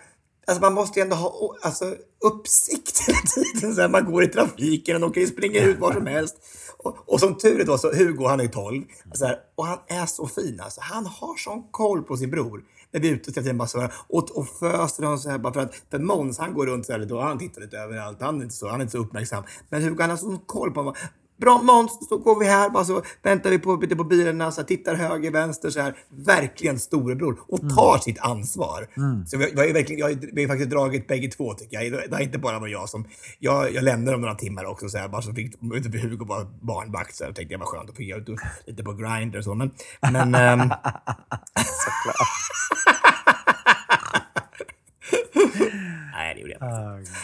Alltså man måste ju ändå ha alltså, uppsikt hela tiden. Så här, man går i trafiken och kan ju springa ut var som helst. Och, och, som tur är då så Hugo, han är 12. Så här, och han är så fin alltså. Han har sån koll på sin bror när vi är ute hela tiden bara så här, och, och föser honom så här bara för att för Måns han går runt så här lite och han tittar lite överallt. Han är inte så, han är inte så uppmärksam. Men Hugo han har sån koll på honom. Bra Måns, så går vi här, bara så väntar vi på, på bilarna, så här, tittar höger, vänster, så här. Verkligen storebror och mm. tar mm. sitt ansvar. Mm. Så vi, vi, har verkligen, jag, vi har faktiskt dragit bägge två tycker jag. Det har inte bara varit jag som... Jag, jag lämnade dem några timmar också, så här, bara så fick inte Hugo vara barnvakt. Så här, tänkte jag var skönt att få göra lite på grinder och så. Men... men ähm... Såklart. Nej, det gjorde jag inte.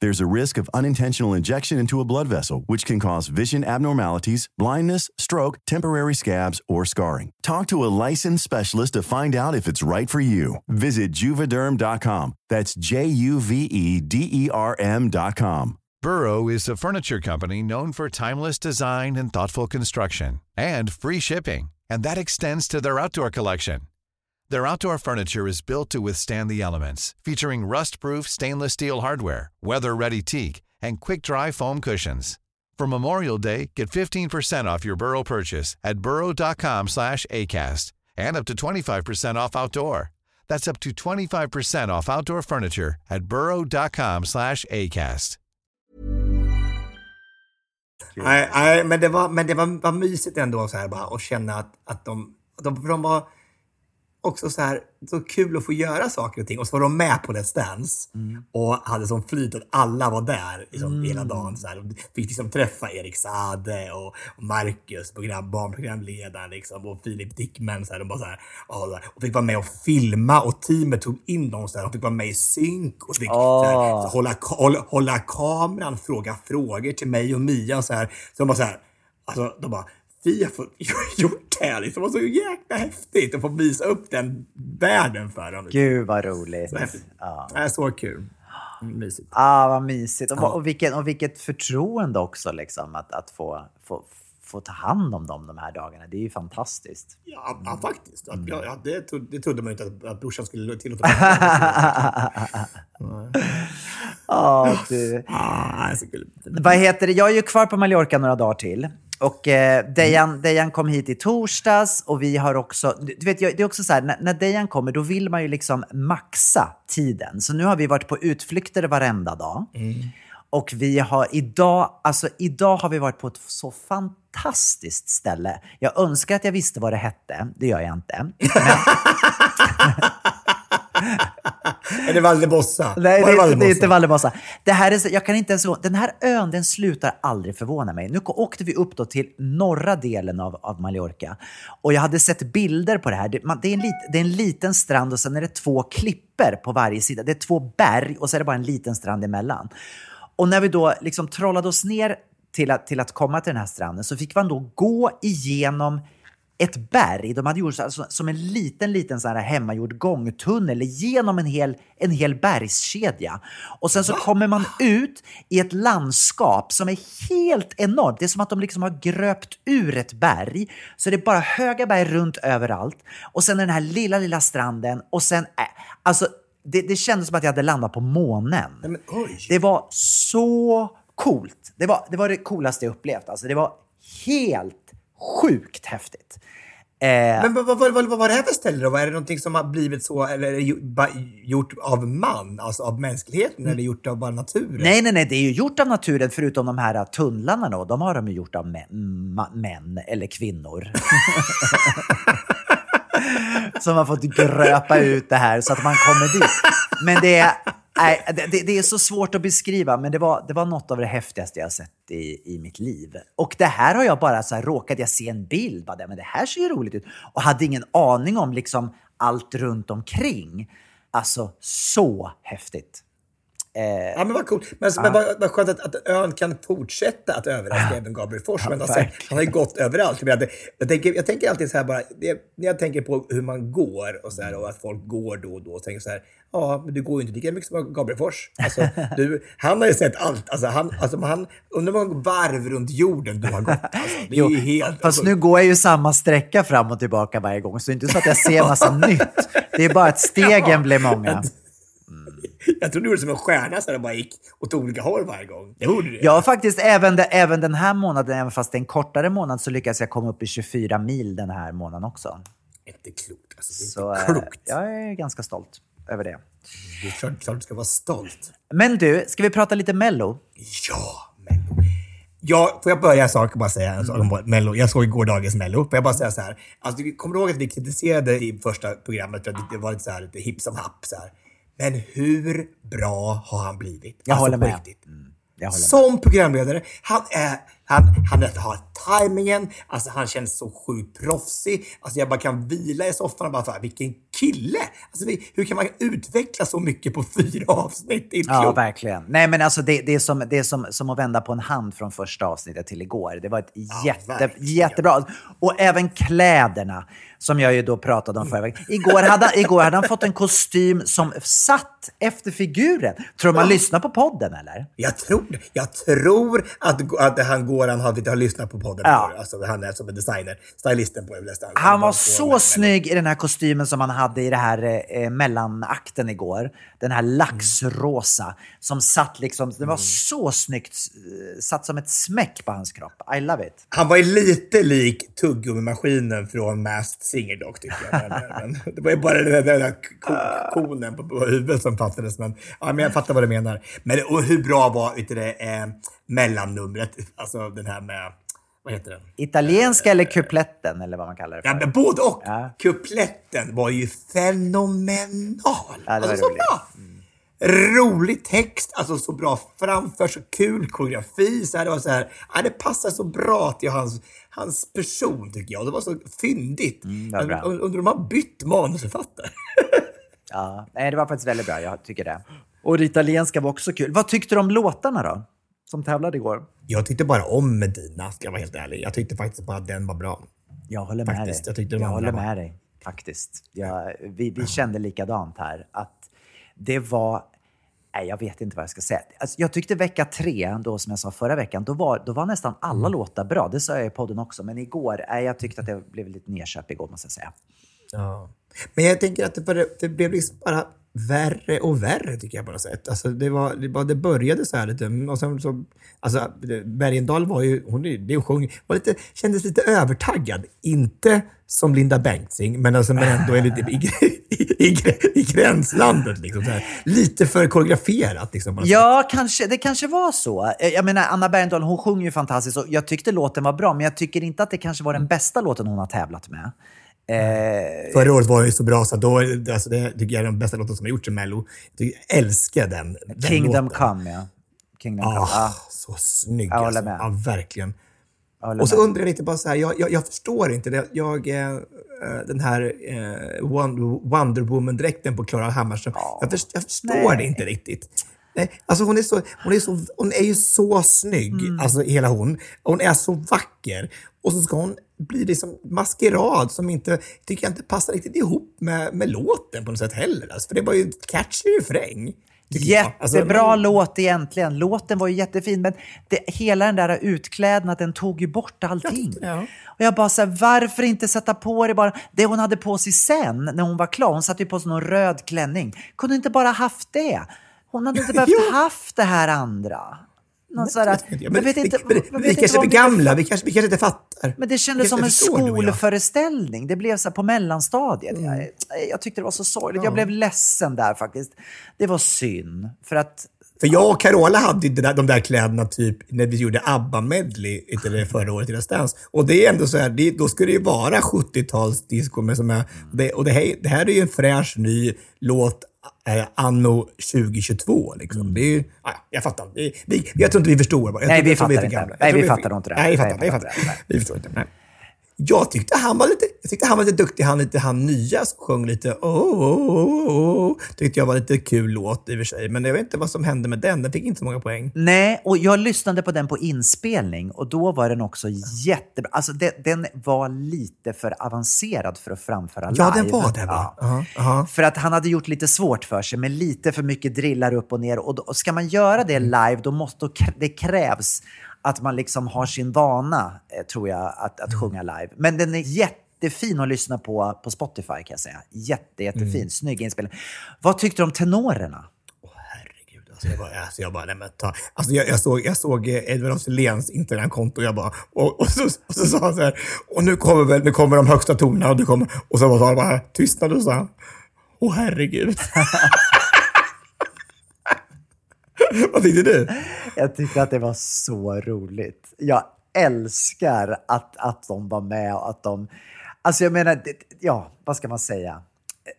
There's a risk of unintentional injection into a blood vessel, which can cause vision abnormalities, blindness, stroke, temporary scabs, or scarring. Talk to a licensed specialist to find out if it's right for you. Visit juvederm.com. That's J U V E D E R M.com. Burrow is a furniture company known for timeless design and thoughtful construction and free shipping, and that extends to their outdoor collection. Their outdoor furniture is built to withstand the elements, featuring rust-proof stainless steel hardware, weather-ready teak, and quick-dry foam cushions. For Memorial Day, get 15% off your Burrow purchase at burrow.com slash ACAST and up to 25% off outdoor. That's up to 25% off outdoor furniture at burrow.com slash ACAST. Nej, nej, men det var, men det var, var mysigt ändå så här bara att känna att, att de, de, för de var också så här, så kul att få göra saker och ting. Och så var de med på Let's Dance och hade sån flyt att alla var där liksom, hela dagen. Så här. De fick liksom träffa Erik Sade och, och Marcus, program, barnprogramledaren liksom, och Filip Dickman. Så här, de bara så här, och, fick vara med och filma och teamet tog in dem. Så här, de fick vara med i synk och fick så här, så hålla, hålla, hålla kameran, fråga frågor till mig och Mia. Så, här. så de bara så här, alltså, de bara, vi har fått gjort det här. Liksom. Det var så jäkla häftigt att få visa upp den världen för dem. Gud vad roligt. Så. Ja. Det är så kul. Mysigt. Ah, vad mysigt. Och, Ja. och, vilken, och vilket förtroende också, liksom, att, att få, få, få ta hand om dem de här dagarna. Det är ju fantastiskt. Ja, ja faktiskt. Att, ja, ja, det, tro- det trodde man ju inte att, att brorsan skulle tillåta. Ja, du. ah. Vad heter det? Jag är ju kvar på Mallorca några dagar till. Och eh, Dejan, Dejan kom hit i torsdags och vi har också... Du vet, det är också så här, när, när Dejan kommer då vill man ju liksom maxa tiden. Så nu har vi varit på utflykter varenda dag. Och vi har idag, alltså idag har vi varit på ett så fantastiskt ställe. Jag önskar att jag visste vad det hette. Det gör jag inte. Är det Valdebossa? Nej, det är, inte- det är Valdebossa? inte Valdebossa. Det här är, jag kan inte ens, den här ön den slutar aldrig förvåna mig. Nu åkte vi upp då till norra delen av, av Mallorca och jag hade sett bilder på det här. Det, man, det, är en lit, det är en liten strand och sen är det två klipper på varje sida. Det är två berg och så är det bara en liten strand emellan. Och när vi då liksom trollade oss ner till att, till att komma till den här stranden så fick man då gå igenom ett berg. De hade gjort så, som en liten, liten så här hemmagjord gångtunnel genom en hel, en hel bergskedja. Och sen så kommer man ut i ett landskap som är helt enormt. Det är som att de liksom har gröpt ur ett berg. Så det är bara höga berg runt överallt. Och sen den här lilla, lilla stranden. Och sen, äh, alltså, det, det kändes som att jag hade landat på månen. Nej, men. Det var så coolt. Det var det, var det coolaste jag upplevt. Alltså, det var helt sjukt häftigt. Eh, Men vad, vad, vad, vad var det här för ställe då? Är det någonting som har blivit så, eller ba- gjort av man, alltså av mänskligheten, eller gjort av bara naturen? nej, nej, nej, det är ju gjort av naturen förutom de här tunnlarna då. De har de ju gjort av män, män eller kvinnor. Som har fått gröpa ut det här så att man kommer dit. Men det är, nej, det, det- är så svårt att beskriva, men det var, det var något av det häftigaste jag sett i, i mitt liv. Och det här har jag bara så här, råkat jag se en bild, bara, men det här ser ju roligt ut. Och hade ingen aning om liksom allt runt omkring. Alltså, så häftigt. Ja, men vad coolt. Men, men vad, vad skönt att, att ön kan fortsätta att överraska även Gabriel Fors. Men alltså, han har ju gått överallt. Jag, tänker, jag tänker alltid så här bara, det, när jag tänker på hur man går och, så här, och att folk går då och då, och tänker så här, ja, men du går ju inte lika mycket som Gabriel Fors. Alltså, du, han har ju sett allt. Alltså, han, alltså, han, undrar hur många varv runt jorden du har gått. Alltså, det är Jo, ju helt... fast nu går jag ju samma sträcka fram och tillbaka varje gång, så det är inte så att jag ser massa nytt. Det är bara att stegen blir många. Jag trodde du gjorde som en stjärna så och bara gick åt olika håll varje gång. Det gjorde du. Har faktiskt även, de, även den här månaden, även fast det är en kortare månad, så lyckas jag komma upp i 24 mil den här månaden också. Inte klokt. Alltså, det är Så inte eh, klokt. jag är ganska stolt över det. Det är klart, klart du ska vara stolt. Men du, ska vi prata lite Mello? Ja, Mello. Ja, får jag börja en sak bara säga en sak Mm. om Mello? Jag såg igår dagens Mello. Får jag bara säga så här. Alltså, kommer du ihåg att vi kritiserade i första programmet för att det var lite så här, lite hipp som happ så här. Men hur bra har han blivit? Jag alltså, håller med. riktigt. Jag håller med. Som programledare, han är, han, han har tajmingen, alltså han känns så sjukt proffsig. Alltså jag bara kan vila i soffan och bara, fan, vilken kille! Alltså hur kan man utveckla så mycket på fyra avsnitt? Ja, verkligen. Nej, men alltså det, det är, som, det är som, som att vända på en hand från första avsnittet till igår. Det var ett jätte, verkligen. jättebra. Och även kläderna, som jag ju då pratade om förra veckan. Igår hade, igår hade han fått en kostym som satt efter figuren. Tror du man lyssnar på podden eller? Jag tror. Jag tror att, att han Goran har, har lyssnat på podden. Ja. Alltså, han är som en designer. Stylisten på det. Han var så snygg i den här kostymen som han hade i det här eh, mellanakten igår. Den här laxrosa som satt liksom, det var så snyggt, eh, satt som ett smäck på hans kropp. I love it. Han var ju lite lik tuggummi-maskinen från Masked Singer dock, tycker jag. Men, men, det var ju bara den där, där ko- konen på, på huvudet som fattades. Men, ja, men jag fattar vad du menar. Men och hur bra var vet det, eh, mellannumret? Alltså den här med... Vad heter den? Italienska eller kupletten eller vad man kallar det för. Ja, men både och. Ja. Kupletten var ju fenomenal. Ja, det var alltså, så roligt. Rolig text, alltså så bra framför, så kul koreografi. Så här, det, var så här, ja, det passar så bra till hans, hans person tycker jag. Det var så fyndigt. Mm, Undrar om de har bytt manusförfattare. Ja, nej, det var faktiskt väldigt bra. Jag tycker det. Och det italienska var också kul. Vad tyckte du om låtarna då? Som tävlade igår. Jag tyckte bara om Medina, ska jag vara helt ärlig. Jag tyckte faktiskt bara att den var bra. Jag håller med Faktiskt, dig. jag tyckte jag håller var- med dig, faktiskt. Jag, vi vi kände likadant här. Att det var... Nej, jag vet inte vad jag ska säga. Alltså, jag tyckte vecka tre, då, som jag sa förra veckan, då var, då var nästan alla Mm. låtar bra. Det sa jag i podden också. Men igår, nej, jag tyckte att det blev lite nedköp igår, måste jag säga. Ja. Men jag tänker att det, det blev liksom bara värre och värre tycker jag på något sätt. Alltså det, var, det, bara, det började så här lite och sen så... Alltså Bergendahl var ju, hon, det sjöng, var lite, kändes lite övertaggad. Inte som Linda Bengtzing, men, alltså, men ändå lite i, i, i, i gränslandet. Liksom. Lite för koreograferat. Liksom. Ja, kanske, det kanske var så. Eh, Jag menar, Anna Bergendahl, hon sjunger ju fantastiskt och jag tyckte låten var bra, men jag tycker inte att det kanske var den bästa låten hon har tävlat med. Eh, Förra året var ju så bra så då, alltså det tycker jag är den bästa låten som har gjorts i Mello. Jag älskar den, den Kingdom låten. Come, ja. Kingdom Come. Ah, så snygg Jag håller alltså. med. Ja, verkligen. Och så med. undrar jag lite bara så här, jag, jag, jag förstår inte det. Jag, eh, den här eh, Wonder, Woman-dräkten på Klara Hammarström, jag, först, jag förstår Nej. det inte riktigt. Nej, alltså hon är, så, hon, är så, hon är ju så snygg, Mm. alltså hela hon. Hon är så vacker. Och så ska hon bli liksom maskerad som inte, tycker jag inte passar riktigt ihop med, med låten på något sätt heller. Alltså, för det var ju en catchy refräng. Alltså, Jättebra men- låt egentligen. Låten var ju jättefin, men det, hela den där utklädnaden tog ju bort allting. Ja. Och jag bara så här, varför inte sätta på det bara? Det hon hade på sig sen, när hon var klar, hon satte ju på sig någon röd klänning. Kunde inte bara haft det? Hon hade inte behövt haft det här andra. Någon så här, Ja, jag men vet inte, vi, vet vi inte kanske är för vi gamla, vi kanske, vi kanske inte fattar. Men det kändes som en skolföreställning. Det blev så på mellanstadiet. Mm. Jag, jag tyckte det var så sorgligt. Jag blev ledsen där faktiskt. Det var synd. För att För jag och Carola hade ju där, de där kläderna typ när vi gjorde ABBA-medley förra året i Let's Dance. Och det är ändå så här, det, då ska det ju vara 70-talsdisco. Men som är, det, och det här, det här är ju en fräsch ny låt eh, anno 2022. Liksom. Det är ju, ja, jag fattar. Det, vi, jag tror inte vi förstår. Jag Nej, vi fattar inte. Nej, vi fattar nog inte det. Nej, vi fattar, vi vi fattar fattar. Nej. Vi förstår inte. Nej. Jag tyckte han var lite, jag tyckte han var lite duktig, han, lite, han nya som sjöng lite oh, oh, oh, oh. Tyckte jag var lite kul låt i och för sig. Men jag vet inte vad som hände med den. Den fick inte så många poäng. Nej, och jag lyssnade på den på inspelning och då var den också jättebra. Alltså den, den var lite för avancerad för att framföra live. Ja, den var det va? Ja. Aha, aha. För att han hade gjort lite svårt för sig med lite för mycket drillar upp och ner. Och, då, och ska man göra det live, då måste då, det krävs att man liksom har sin vana, eh, tror jag, att, att sjunga live. Men den är jättefin att lyssna på på Spotify kan jag säga. Jätte, jättefin, snygg inspelning. Vad tyckte du om tenorerna? Herregud, alltså jag bara, alltså jag bara nej men ta. Alltså jag, jag såg, jag såg eh, Edvard af Sillens Instagramkonto och jag bara, och, och, så, och så sa han så här, och nu kommer väl, nu kommer de högsta tonerna och det kommer, och så sa han bara, tystnad och så sa han, åh herregud. Vad tyckte du? Jag tyckte att det var så roligt. Jag älskar att, att de var med och att de... Alltså jag menar, det, ja, vad ska man säga?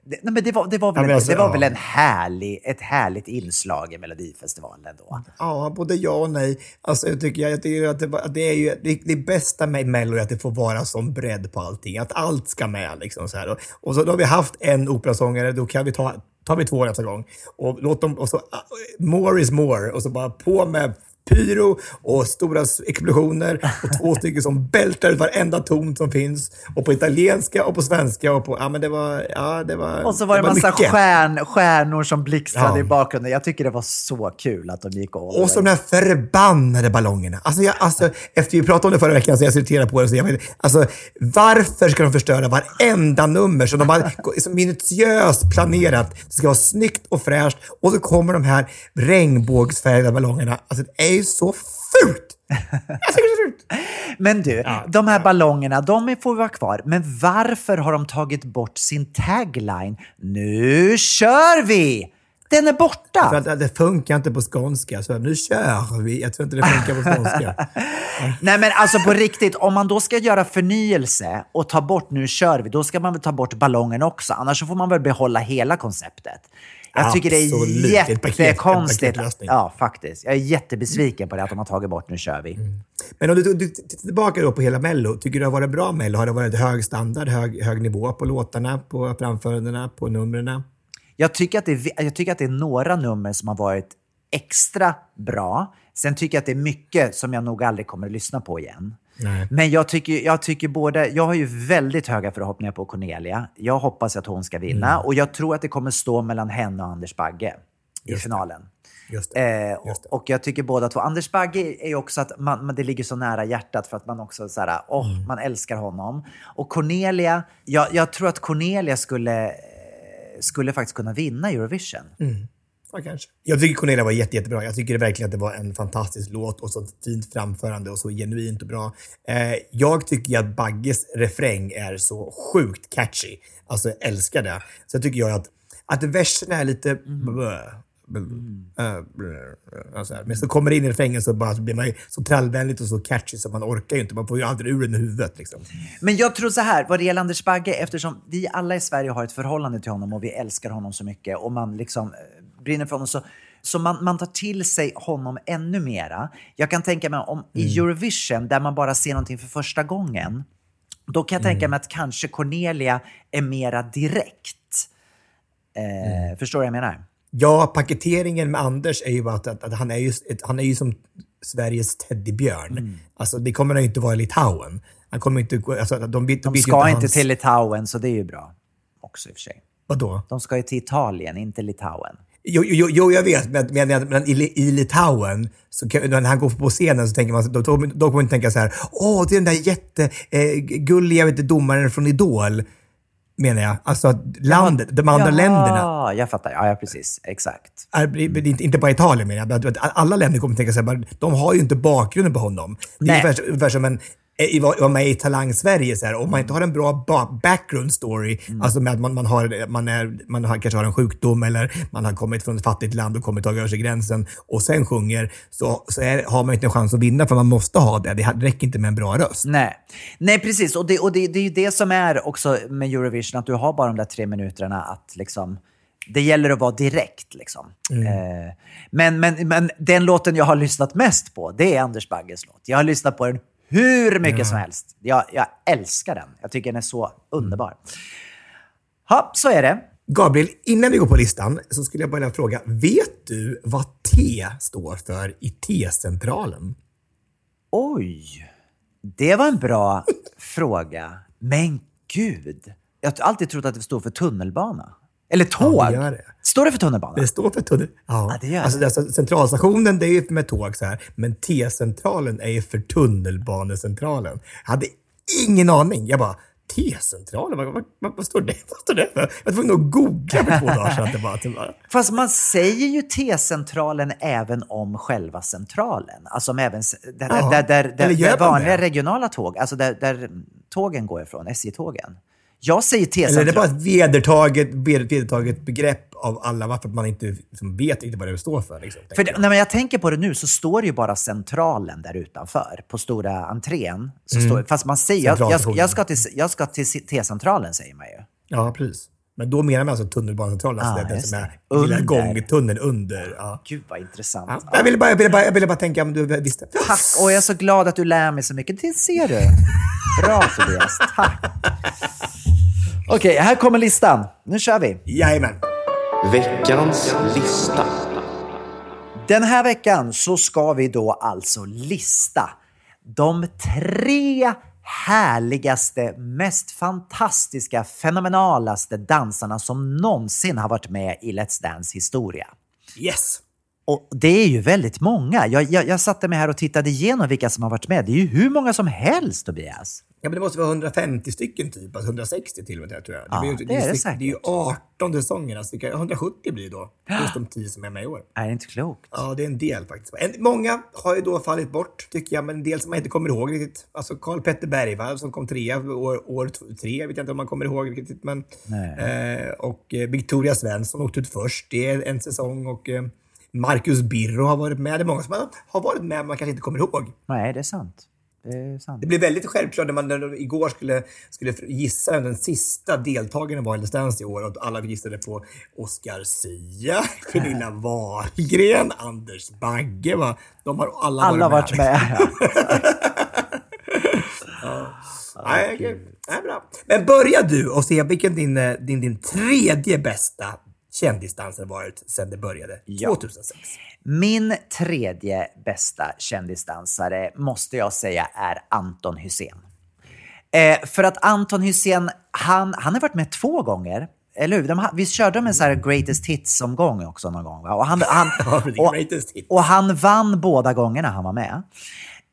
Det, nej men det var, det var, väl, Ja, alltså, det var ja. väl en härlig, ett härligt inslag i Melodifestivalen då. Ja, både ja och nej. Alltså, jag tycker, jag tycker att, det, att det är ju det, det bästa med Mello är att det får vara som bredd på allting. Att allt ska med. Liksom, så här. Och, och så då har vi haft en operasångare, då kan vi ta tar vi två nästa gång. Och låt dem, och så, ah, more is more. Och så bara på med pyro och stora explosioner och två stycken som bältar ut varenda ton som finns. Och på italienska och på svenska och på... Ja, men det var... Ja, det var Och så var det, det en massa stjärn, stjärnor som blixtrade Ja. i bakgrunden. Jag tycker det var så kul att de gick all Och så de här förbannade ballongerna. Alltså, jag, alltså, efter vi pratade om det förra veckan så jag irriterad på det. Så jag vet, alltså, varför ska de förstöra varenda nummer som de har minutiöst planerat? Det ska vara snyggt och fräscht och så kommer de här regnbågsfärgade ballongerna. Alltså, är ju så fult! Jag tycker det är så fult. Men du, de här ballongerna, de får vara kvar. Men varför har de tagit bort sin tagline “Nu kör vi”? Den är borta. För att det funkar inte på skånska. Så nu kör vi. Jag tror inte det funkar på skånska. Nej men alltså på riktigt, om man då ska göra förnyelse och ta bort “Nu kör vi”, då ska man väl ta bort ballongen också. Annars får man väl behålla hela konceptet. Jag tycker Absolut. Det är paket- jättekonstigt. Ja, faktiskt. Jag är jättebesviken på det att de har tagit bort “Nu kör vi”. Men om du, du tittar tillbaka då på hela Mello. Tycker du det har varit bra Mello? Har det varit hög standard, hög, hög nivå på låtarna, på framförandena, på numren? Jag tycker, att det är, jag tycker att det är några nummer som har varit extra bra. Sen tycker jag att det är mycket som jag nog aldrig kommer att lyssna på igen. Nej. Men jag tycker, jag tycker både, jag har ju väldigt höga förhoppningar på Cornelia. Jag hoppas att hon ska vinna och jag tror att det kommer stå mellan henne och Anders Bagge i finalen. Just det. Eh, Just det. och, och jag tycker båda två. Anders Bagge är ju också att man, man, det ligger så nära hjärtat för att man också så här, åh, Mm. man älskar honom. Och Cornelia, jag, jag tror att Cornelia skulle, eh, skulle faktiskt kunna vinna Eurovision. Ja, kanske. Jag tycker Cornelia var jätte, jättebra. Jag tycker verkligen att det var en fantastisk låt och så fint framförande och så genuint och bra. Eh, jag tycker att Bagges refräng är så sjukt catchy. Alltså, jag älskar det. Så tycker jag att, att verserna är lite... blö, blö, äh, blö, äh, så här. Men så kommer det in i refrängen så bara så blir man så trallvänligt och så catchy så man orkar ju inte. Man får ju aldrig ur den i huvudet. Liksom. Men jag tror så här, vad det gäller Anders Bagge, eftersom vi alla i Sverige har ett förhållande till honom och vi älskar honom så mycket och man liksom brinner för honom så, så man, man tar till sig honom ännu mera. Jag kan tänka mig om i Eurovision, där man bara ser någonting för första gången, då kan jag tänka mig att kanske Cornelia är mera direkt. Eh, Förstår du vad jag menar? Ja, paketeringen med Anders är ju bara att, att, att han, är ju, han är ju som Sveriges teddybjörn. Mm. Alltså, det kommer han ju inte vara i Litauen. Han kommer inte... Alltså, de, de, De ska inte till Litauen, så det är ju bra. Också i och för sig. Vadå? De ska ju till Italien, inte Litauen. Jo, jo, jo, jag vet, men, men, men i, i Litauen, så när han går på scenen så tänker man, då, då, då kommer man inte tänka så här, åh, det är den där jättegulliga du, domaren från Idol, menar jag. Alltså landet, de andra Ja, länderna. jag fattar. Ja, ja, precis. Exakt. är, inte, bara Italien menar jag, alla länder kommer tänka sig bara, de har ju inte bakgrunden på honom. Det är ungefär, ungefär som en var var med i Talang Sverige, så här, om man inte har en bra ba- background story, Mm. alltså med att man, man, har, man, är, man har, kanske har en sjukdom eller man har kommit från ett fattigt land och kommit över sig gränsen och sen sjunger, så, så är, har man inte en chans att vinna för man måste ha det. Det räcker inte med en bra röst. Nej, Nej precis. Och, det, och det, det är ju det som är också med Eurovision, att du har bara de där tre minuterna att liksom... Det gäller att vara direkt. Liksom. Eh, men, men, men den låten jag har lyssnat mest på, det är Anders Bagges låt. Jag har lyssnat på den hur mycket som helst. Jag, jag älskar den. Jag tycker den är så underbar. Ja, så är det. Gabriel, innan vi går på listan så skulle jag bara vilja fråga, vet du vad T står för i T-centralen? Oj, det var en bra fråga. Men gud, jag har alltid trott att det stod för tunnelbana. Eller tåg. Ja, det gör det. Står det för tunnelbana? Det står för tunnel. Ja, Ja, det gör det. alltså, centralstationen det är ju med tåg så här, men T-centralen är ju för tunnelbanecentralen. Jag hade ingen aning. Jag bara, T-centralen? Vad, vad, vad, vad, står det? vad står det för? Jag var tvungen att googla för två dagar sedan. Det bara, det bara, Fast man säger ju T-centralen även om själva centralen. Alltså om även där, Ja, där, där, där, där vanliga det? regionala tåg, alltså där, där tågen går ifrån, SJ-tågen. Jag säger eller är det bara ett vedertaget, vedertaget begrepp av alla varför man inte liksom, vet inte vad det står för? Liksom, För det, jag. när jag tänker på det nu så står det ju bara centralen där utanför, på stora entrén. Så står, fast man säger, jag, jag, ska- jag, ska till, jag ska till T-centralen säger man ju. Ja, precis. Men då menar man alltså tunnelbanecentralen, alltså Ah, det, den som är lilla Under. gångtunneln under. Ja. Gud vad intressant. Ja. Jag, ville bara, jag, ville bara, jag ville bara tänka om du visste. Tack, och jag är så glad att du lär mig så mycket. Det ser du. Bra Tobias, tack. Okej, här kommer listan. Nu kör vi. Jajamän. Veckans lista. Den här veckan så ska vi då alltså lista de tre härligaste, mest fantastiska, fenomenalaste dansarna som någonsin har varit med i Let's Dance historia. Yes! Och det är ju väldigt många. Jag, jag, jag satte mig här och tittade igenom vilka som har varit med. Det är ju hur många som helst, Tobias. Ja, men det måste vara 150 stycken typ, alltså 160 till och med tror jag. Ja, blir ju- det är det det, säkert. det är ju 18 säsonger, alltså, det kan- 170 blir det då. Plus de 10 som är med i år. Är det inte klokt? Ja, det är en del faktiskt. En, många har ju då fallit bort, tycker jag, men en del som man inte kommer ihåg riktigt. Alltså Karl Petter Bergvall som kom trea år, år tre, vet jag inte om man kommer ihåg riktigt. Men, eh, och eh, Victoria Svensson åkte ut först, det är en säsong. Och eh, Marcus Birro har varit med. Det är många som har- varit med, men man kanske inte kommer ihåg. Nej, det är sant. Det. Det blev väldigt självklart när man när igår skulle, skulle gissa vem den sista deltagaren var i Let's Dance i år och alla gissade på Oscar Sia, Pernilla Wahlgren, Anders Bagge. Va? De har alla, Alla har varit med. Nej, okej. Nej, bra. Men börja du och se vilken din, eh, din, din tredje bästa kändisdansare varit sedan det började, Ja. 2006. Min tredje bästa kändisdansare måste jag säga är Anton Hussein. Eh, för att Anton Hussein, han, han har varit med två gånger. Eller hur? De, ha- vi körde de en sån här greatest hits-omgång också någon gång. Va? Och, han, han, och, och han vann båda gångerna han var med.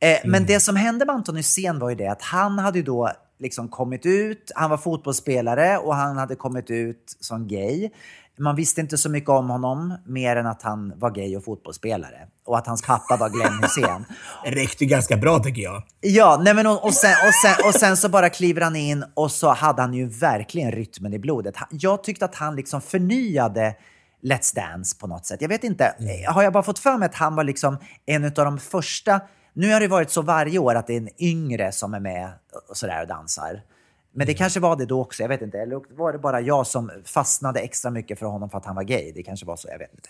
Eh, Men det som hände med Anton Hysén var ju det att han hade ju då liksom kommit ut, han var fotbollsspelare och han hade kommit ut som gay. Man visste inte så mycket om honom mer än att han var gay och fotbollsspelare. Och att hans pappa var Glenn Hysén. Det räckte ganska bra tycker jag. Ja, nej men och, och, sen, och, sen, och sen så bara kliver han in och så hade han ju verkligen rytmen i blodet. Jag tyckte att han liksom förnyade Let's Dance på något sätt. Jag vet inte, eh, har jag bara fått för mig att han var liksom en av de första... Nu har det varit så varje år att det är en yngre som är med och sådär och dansar. Men det kanske var det då också, jag vet inte. Eller var det bara jag som fastnade extra mycket för honom för att han var gay? Det kanske var så, jag vet inte.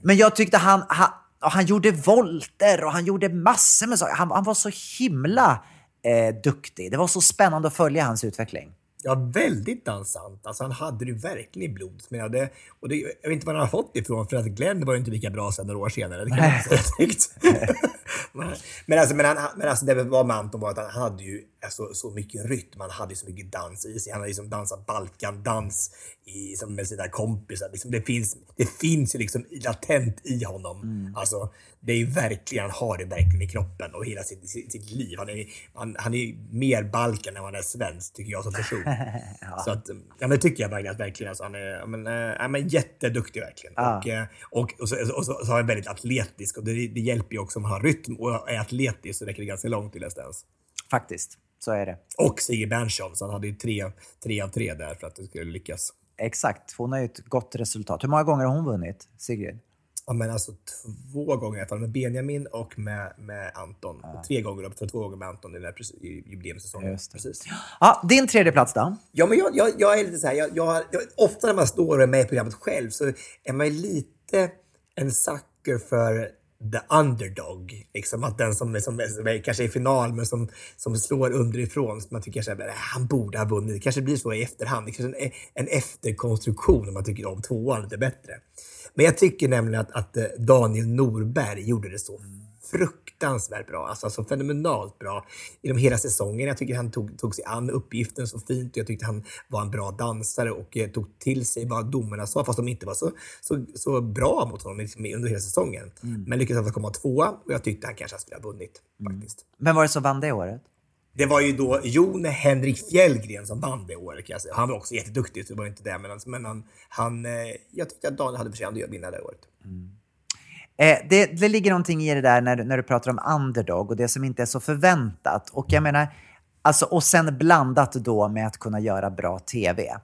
men jag tyckte han, han, han gjorde volter och han gjorde massor med saker. Han, han var så himla eh, duktig. Det var så spännande att följa hans utveckling. Ja, väldigt dansant. Alltså, han hade det verkligen i blod. Men jag, det, och det, jag vet inte var han har fått det ifrån, för att Glenn var ju inte lika bra sen några år senare. Det kan man inte säga direkt. Nej. men, alltså, men, han, men alltså, det var med Anton var att han hade ju alltså, så mycket rytm. Han hade så mycket dans i sig. Han hade liksom dansat Balkandans i, som med sina kompisar. Liksom, det, finns, det finns ju liksom latent i honom. Alltså, det är verkligen, han har det verkligen i kroppen och hela sitt, sitt, sitt liv. Han är, han, han är mer Balkan än vad han är svensk, tycker jag som person. Så att, ja men det tycker jag verkligen. Att verkligen alltså, han är ja, men, äh, ja, men jätteduktig verkligen. Ja. Och, eh, och, och, så, och, så, och så är han väldigt atletisk och det, det hjälper ju också om han har rytm och är atletisk så räcker det ganska långt i Let's Dance. Faktiskt, så är det. Och Sigrid Bernson, så han hade ju tre, tre av tre där för att det skulle lyckas. Exakt, hon har ju ett gott resultat. Hur många gånger har hon vunnit, Sigrid? Ja, men alltså två gånger i alla fall med Benjamin och med, med Anton. Och tre gånger upp två gånger med Anton i den här jubileumssäsongen. Precis. Ja, din tredje plats då? Ja, men jag, jag, jag är lite så här, jag, jag, jag, ofta när man står och är med i programmet själv så är man ju lite en sucker för the underdog. Liksom att den som, liksom är- som, är- som kanske är i final men som, som slår underifrån. Så man tycker att ah, han borde ha vunnit. Det kanske blir så i efterhand. Det kanske är en, en efterkonstruktion om man tycker om tvåan lite bättre. Men jag tycker nämligen att, att eh, Daniel Norberg gjorde det så fruktansvärt bra. Alltså, alltså fenomenalt bra genom hela säsongen. Jag tycker han tog, tog sig an uppgiften så fint och jag tyckte han var en bra dansare och eh, tog till sig vad domarna sa, fast de inte var så, så, så bra mot honom liksom, under hela säsongen. Men lyckades alltså komma tvåa och jag tyckte han kanske skulle ha vunnit faktiskt. Vem var det som vann det året? Det var ju då Jon Henrik Fjällgren som vann det året säga. Han var också jätteduktig, så det var inte det. Men, han, men han, han, eh, jag tyckte att Daniel hade förtjänat att vinna det året. Eh, det, det ligger någonting i det där när, när du pratar om underdog och det som inte är så förväntat. Och jag menar, alltså, och sen blandat då med att kunna göra bra tv.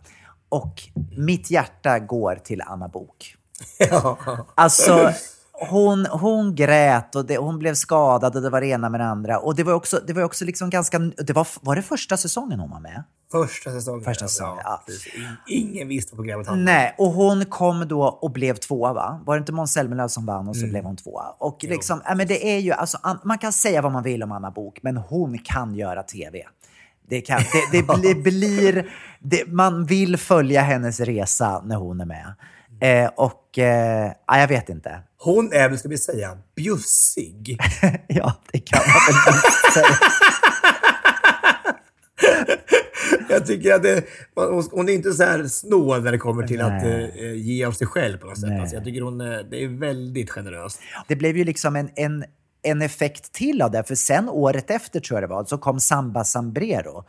Och mitt hjärta går till Anna Bok. ja. Alltså, hon, hon grät och det, hon blev skadad och det var det ena med det andra. Och det var också, det var också liksom ganska... Det var, var det första säsongen hon var med? Första säsongen. Första säsongen, ja. In- Ingen visste vad programmet handlade. Nej, och hon kom då och blev tvåa va? Var det inte Måns Zelmerlöw som vann och så blev hon tvåa? Och liksom, ja, men det är ju, alltså, an- man kan säga vad man vill om Anna Bok men hon kan göra tv. Det, kan, det, det blir, det, man vill följa hennes resa när hon är med. Eh, och eh, ja, jag vet inte. Hon är, ska vi säga, bjussig. ja, det kan man väl säga. Jag tycker att det, hon, är inte så här snål när det kommer till att Nej. eh, ge av sig själv på något sätt. Alltså, jag tycker hon, eh, det är väldigt generöst. Det blev ju liksom en, en, en effekt till av det, för sen året efter tror jag det var, så kom Samba Sambrero.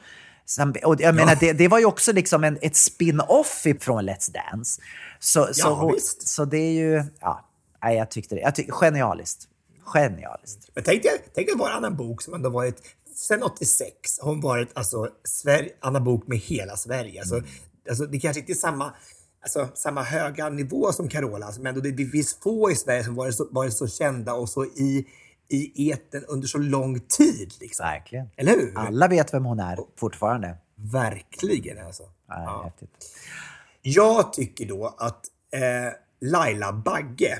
Samb- och jag menar, det, det var ju också liksom en, ett spin-off från Let's Dance. Så, så, Ja, hon- visst. så det är ju, ja, nej, jag tyckte det. Jag tyck, genialiskt. Genialiskt. Men tänk dig, tänk dig vara Anna Bok som ändå varit, sen 86, har hon varit alltså, Sverige, Anna Bok med hela Sverige. Alltså, alltså, det kanske inte är samma, alltså, samma höga nivå som Carola, alltså, men det finns få i Sverige som varit så, varit så kända och så i, i eten under så lång tid. Liksom. Verkligen. Eller hur? Alla vet vem hon är fortfarande. Verkligen alltså. Ja, Ja. Jag tycker då att eh, Laila Bagge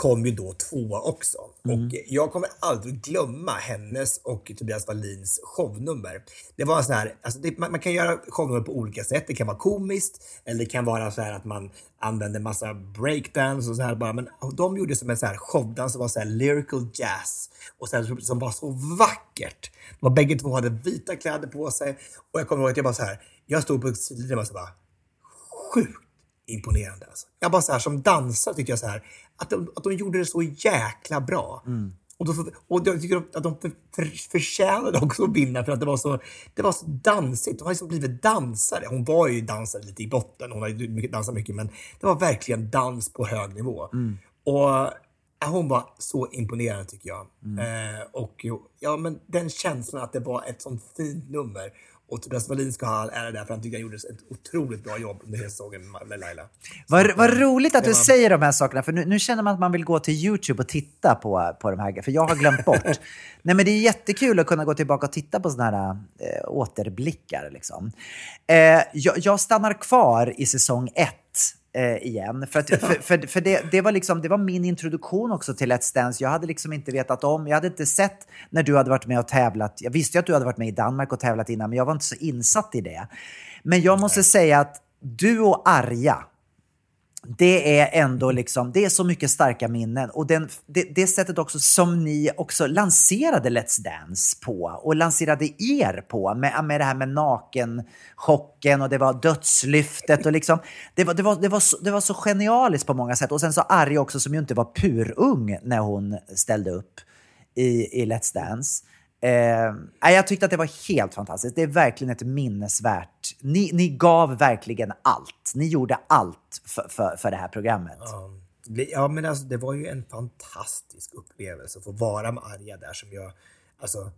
kom ju då tvåa också. Mm. Och jag kommer aldrig glömma hennes och Tobias Wallins shownummer. Det var så här, alltså det, man, man kan göra shownummer på olika sätt. Det kan vara komiskt eller det kan vara så här att man använder massa breakdance och så här bara. Men de gjorde som en så här showdans som var så här lyrical jazz och så här, som var så vackert. Och bägge två hade vita kläder på sig och jag kommer ihåg att jag bara så här, jag stod på sidan och så bara sjukt imponerande. Alltså. Jag bara så här, som dansare tyckte jag så här, att de, att de gjorde det så jäkla bra. Och, då, och jag tycker att de för, för, förtjänade också att vinna för att det var så, det var så dansigt. De har liksom blivit dansare. Hon var ju dansare lite i botten, hon har ju dansat mycket, men det var verkligen dans på hög nivå. Och ja, hon var så imponerande tycker jag. Eh, och ja, men den känslan att det var ett sånt fint nummer. Och Tobias Wallin ska ha all ära där, för han tycker han gjorde ett otroligt bra jobb under hela säsongen med Laila. Vad, vad roligt att du var- säger de här sakerna, för nu, nu känner man att man vill gå till YouTube och titta på, på de här för jag har glömt bort. Nej, men det är jättekul att kunna gå tillbaka och titta på sådana här eh, återblickar. Liksom. Eh, jag, jag stannar kvar i säsong ett eh, igen. För, att, för, för, för det, det, var liksom, det var min introduktion också till Let's Dance. Jag hade liksom inte vetat om, jag hade inte sett när du hade varit med och tävlat. Jag visste ju att du hade varit med i Danmark och tävlat innan, men jag var inte så insatt i det. Men jag måste säga att du och Arja, det är ändå liksom, det är så mycket starka minnen. Och den, det, det sättet också som ni också lanserade Let's Dance på och lanserade er på med, med det här med nakenchocken och det var dödslyftet och liksom, det var, det, var, det, var så, det var så genialiskt på många sätt. Och sen så Arja också som ju inte var purung när hon ställde upp i, i Let's Dance. Eh, jag tyckte att det var helt fantastiskt. Det är verkligen ett minnesvärt... Ni, ni gav verkligen allt. Ni gjorde allt för, för, för det här programmet. Ja, men alltså, det var ju en fantastisk upplevelse att få vara med Arja där som jag... Alltså,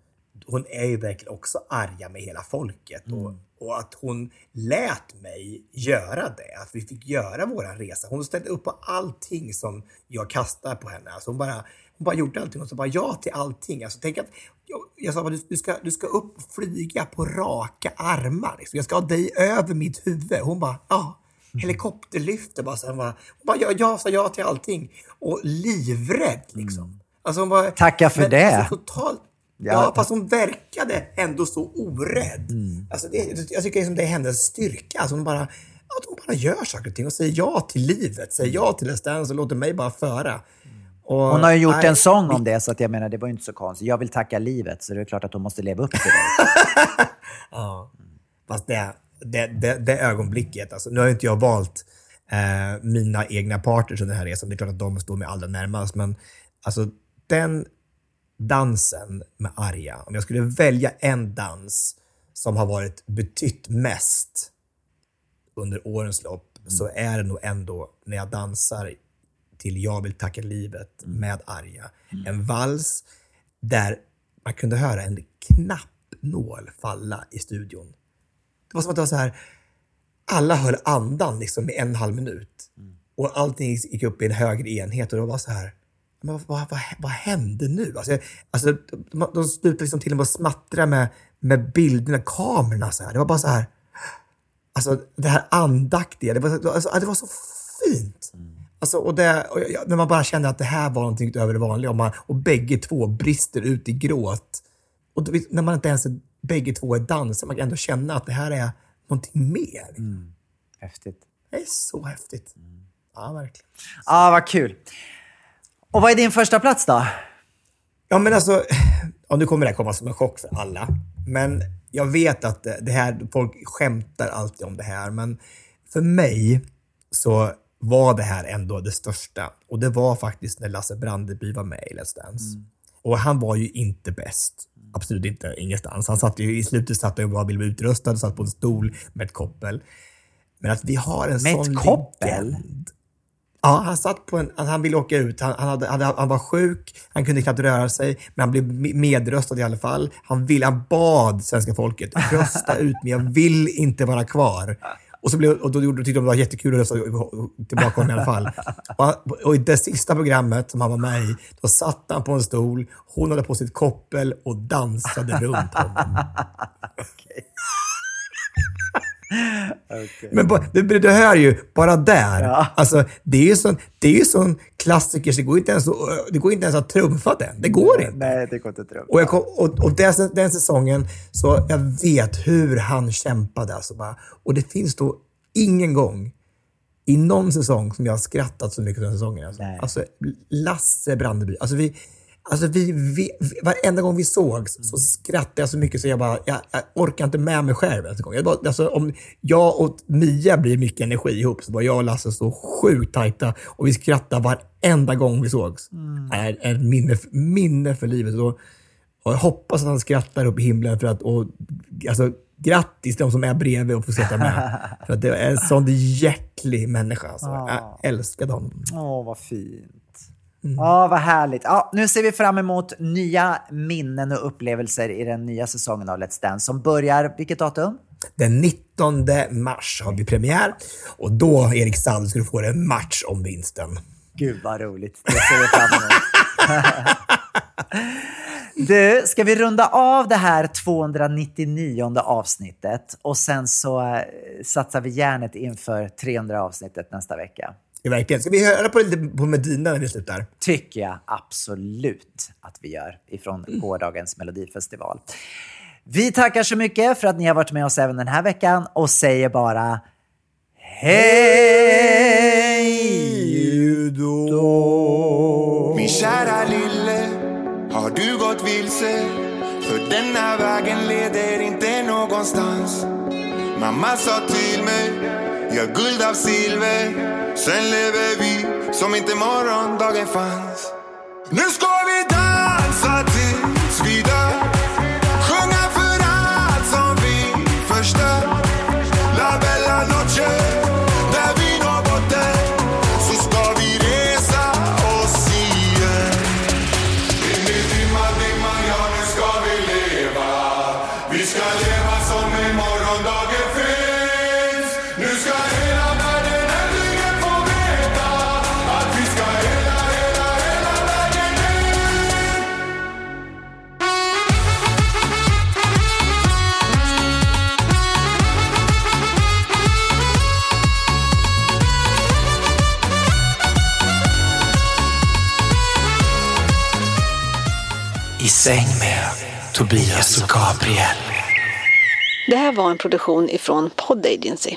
hon är ju verkligen också arga med hela folket. Och, och att hon lät mig göra det, att vi fick göra våran resa. Hon ställde upp på allting som jag kastade på henne. Alltså hon, bara, hon bara gjorde allting och så bara ja till allting. Alltså, tänk att, jag, sa du, du, ska, du ska upp och flyga på raka armar. Liksom. Jag ska ha dig över mitt huvud. Hon bara ja. Helikopterlyfter bara. Så hon bara, hon bara jag, jag sa ja till allting. Och livrädd liksom. Alltså hon bara, Tacka för men det. Alltså, totalt Ja, Ja. fast hon verkade ändå så orädd. Alltså det, jag tycker liksom det är hennes styrka. Alltså hon, bara, att hon bara gör saker och ting och säger ja till livet. Säger ja till Let's Dance och låter mig bara föra. Och, Hon har ju gjort nej, en sång om det, så att jag menar, det var ju inte så konstigt. Jag vill tacka livet, så det är klart att hon måste leva upp till det. Ja. Fast det, det, det, det ögonblicket, alltså, nu har ju inte jag valt eh, mina egna partners under den här resan. Det är klart att de står mig allra närmast, men alltså den dansen med Arja, om jag skulle välja en dans som har varit betytt mest under årens lopp så är det nog ändå när jag dansar till Jag vill tacka livet med Arja. En vals där man kunde höra en knappnål falla i studion. Det var som att det var så här, alla höll andan liksom i en halv minut. Och allting gick upp i en högre enhet och det var så här, men vad, vad, vad, vad hände nu? Alltså, alltså, de, de slutade liksom till och med att smattra med, med bilderna, kamerorna så här. Det var bara så här, alltså det här andaktiga, det var, så- alltså, det var så fint. Alltså, och det, och jag, när man bara kände att det här var någonting utöver det vanliga och, man, och bägge två brister ut i gråt. Och då, när man inte ens är, bägge två är dansare, man kan ändå känna att det här är någonting mer. Häftigt. Det är så häftigt. Ja, verkligen. Ja, vad kul. Och vad är din första plats då? Ja, men alltså, och nu kommer det här komma som en chock för alla. Men jag vet att det här, folk skämtar alltid om det här, men för mig så var det här ändå det största. Och det var faktiskt när Lasse Brandeby var med i Let's Dance. Och han var ju inte bäst. Absolut inte, ingenstans. Han satt ju, I slutet satt han och bara ville bli utrustad, satt på en stol med ett koppel. Men att vi har en Med sån ett koppel? legend. Ja, han satt på en, han ville åka ut. Han, han, hade, han var sjuk, han kunde knappt röra sig, men han blev me- medröstad i alla fall. Han, ville, han bad svenska folket, rösta ut mig, jag vill inte vara kvar. Och, så blev, och då gjorde- tyckte de det var jättekul att rösta tillbaka honom i alla fall. Och, och i det sista programmet som han var med i, då satt han på en stol, hon hade på sitt koppel och dansade runt honom. Men bara, det, det hör ju, bara där. Ja. Alltså, det är ju sån, det är ju sån klassiker, så det går inte ens det går inte ens att trumfa den. Det går inte. Nej, det går inte att tro. Och, jag kom, och, och den, den säsongen, så jag vet hur han kämpade. Alltså bara, och det finns då ingen gång i någon säsong som jag har skrattat så mycket den säsongen. Alltså, Nej. alltså Lasse Brandeby. Alltså vi, alltså vi, vi, varenda gång vi sågs så skrattade jag så mycket så jag bara, jag, jag orkar inte med mig själv ens en gång. Jag bara, alltså, om jag och Mia blir mycket energi ihop så var jag och Lasse så sjukt tajta och vi skrattade varenda gång vi sågs. Det är ett minne, minne för livet. Och, och jag hoppas att han skrattar upp i himlen för att, och, alltså, grattis de som är bredvid och får sitta med. för att det är en sån hjärtlig människa. Alltså. Jag älskade honom. Åh, vad fint. Mm. Ja, vad härligt. Ja, nu ser vi fram emot nya minnen och upplevelser i den nya säsongen av Let's Dance som börjar, vilket datum? Den 19 mars har vi premiär och då, Erik Sand, ska du få en match om vinsten. Gud vad roligt. Det ser vi fram emot. Du, ska vi runda av det här 299 avsnittet och sen så eh, satsar vi järnet inför 300 avsnittet nästa vecka? Verkligen. Ska vi höra på lite på Medina när vi slutar? Tycker jag absolut att vi gör ifrån gårdagens Melodifestival. Vi tackar så mycket för att ni har varit med oss även den här veckan och säger bara hej då! Min kära lille, har du gått vilse? För denna vägen leder inte någonstans. Mamma sa till mig, vi har guld av silver. Sen lever vi som inte morgondagen fanns. Nu ska Tobias och Gabriel. Det här var en produktion ifrån Pod Agency.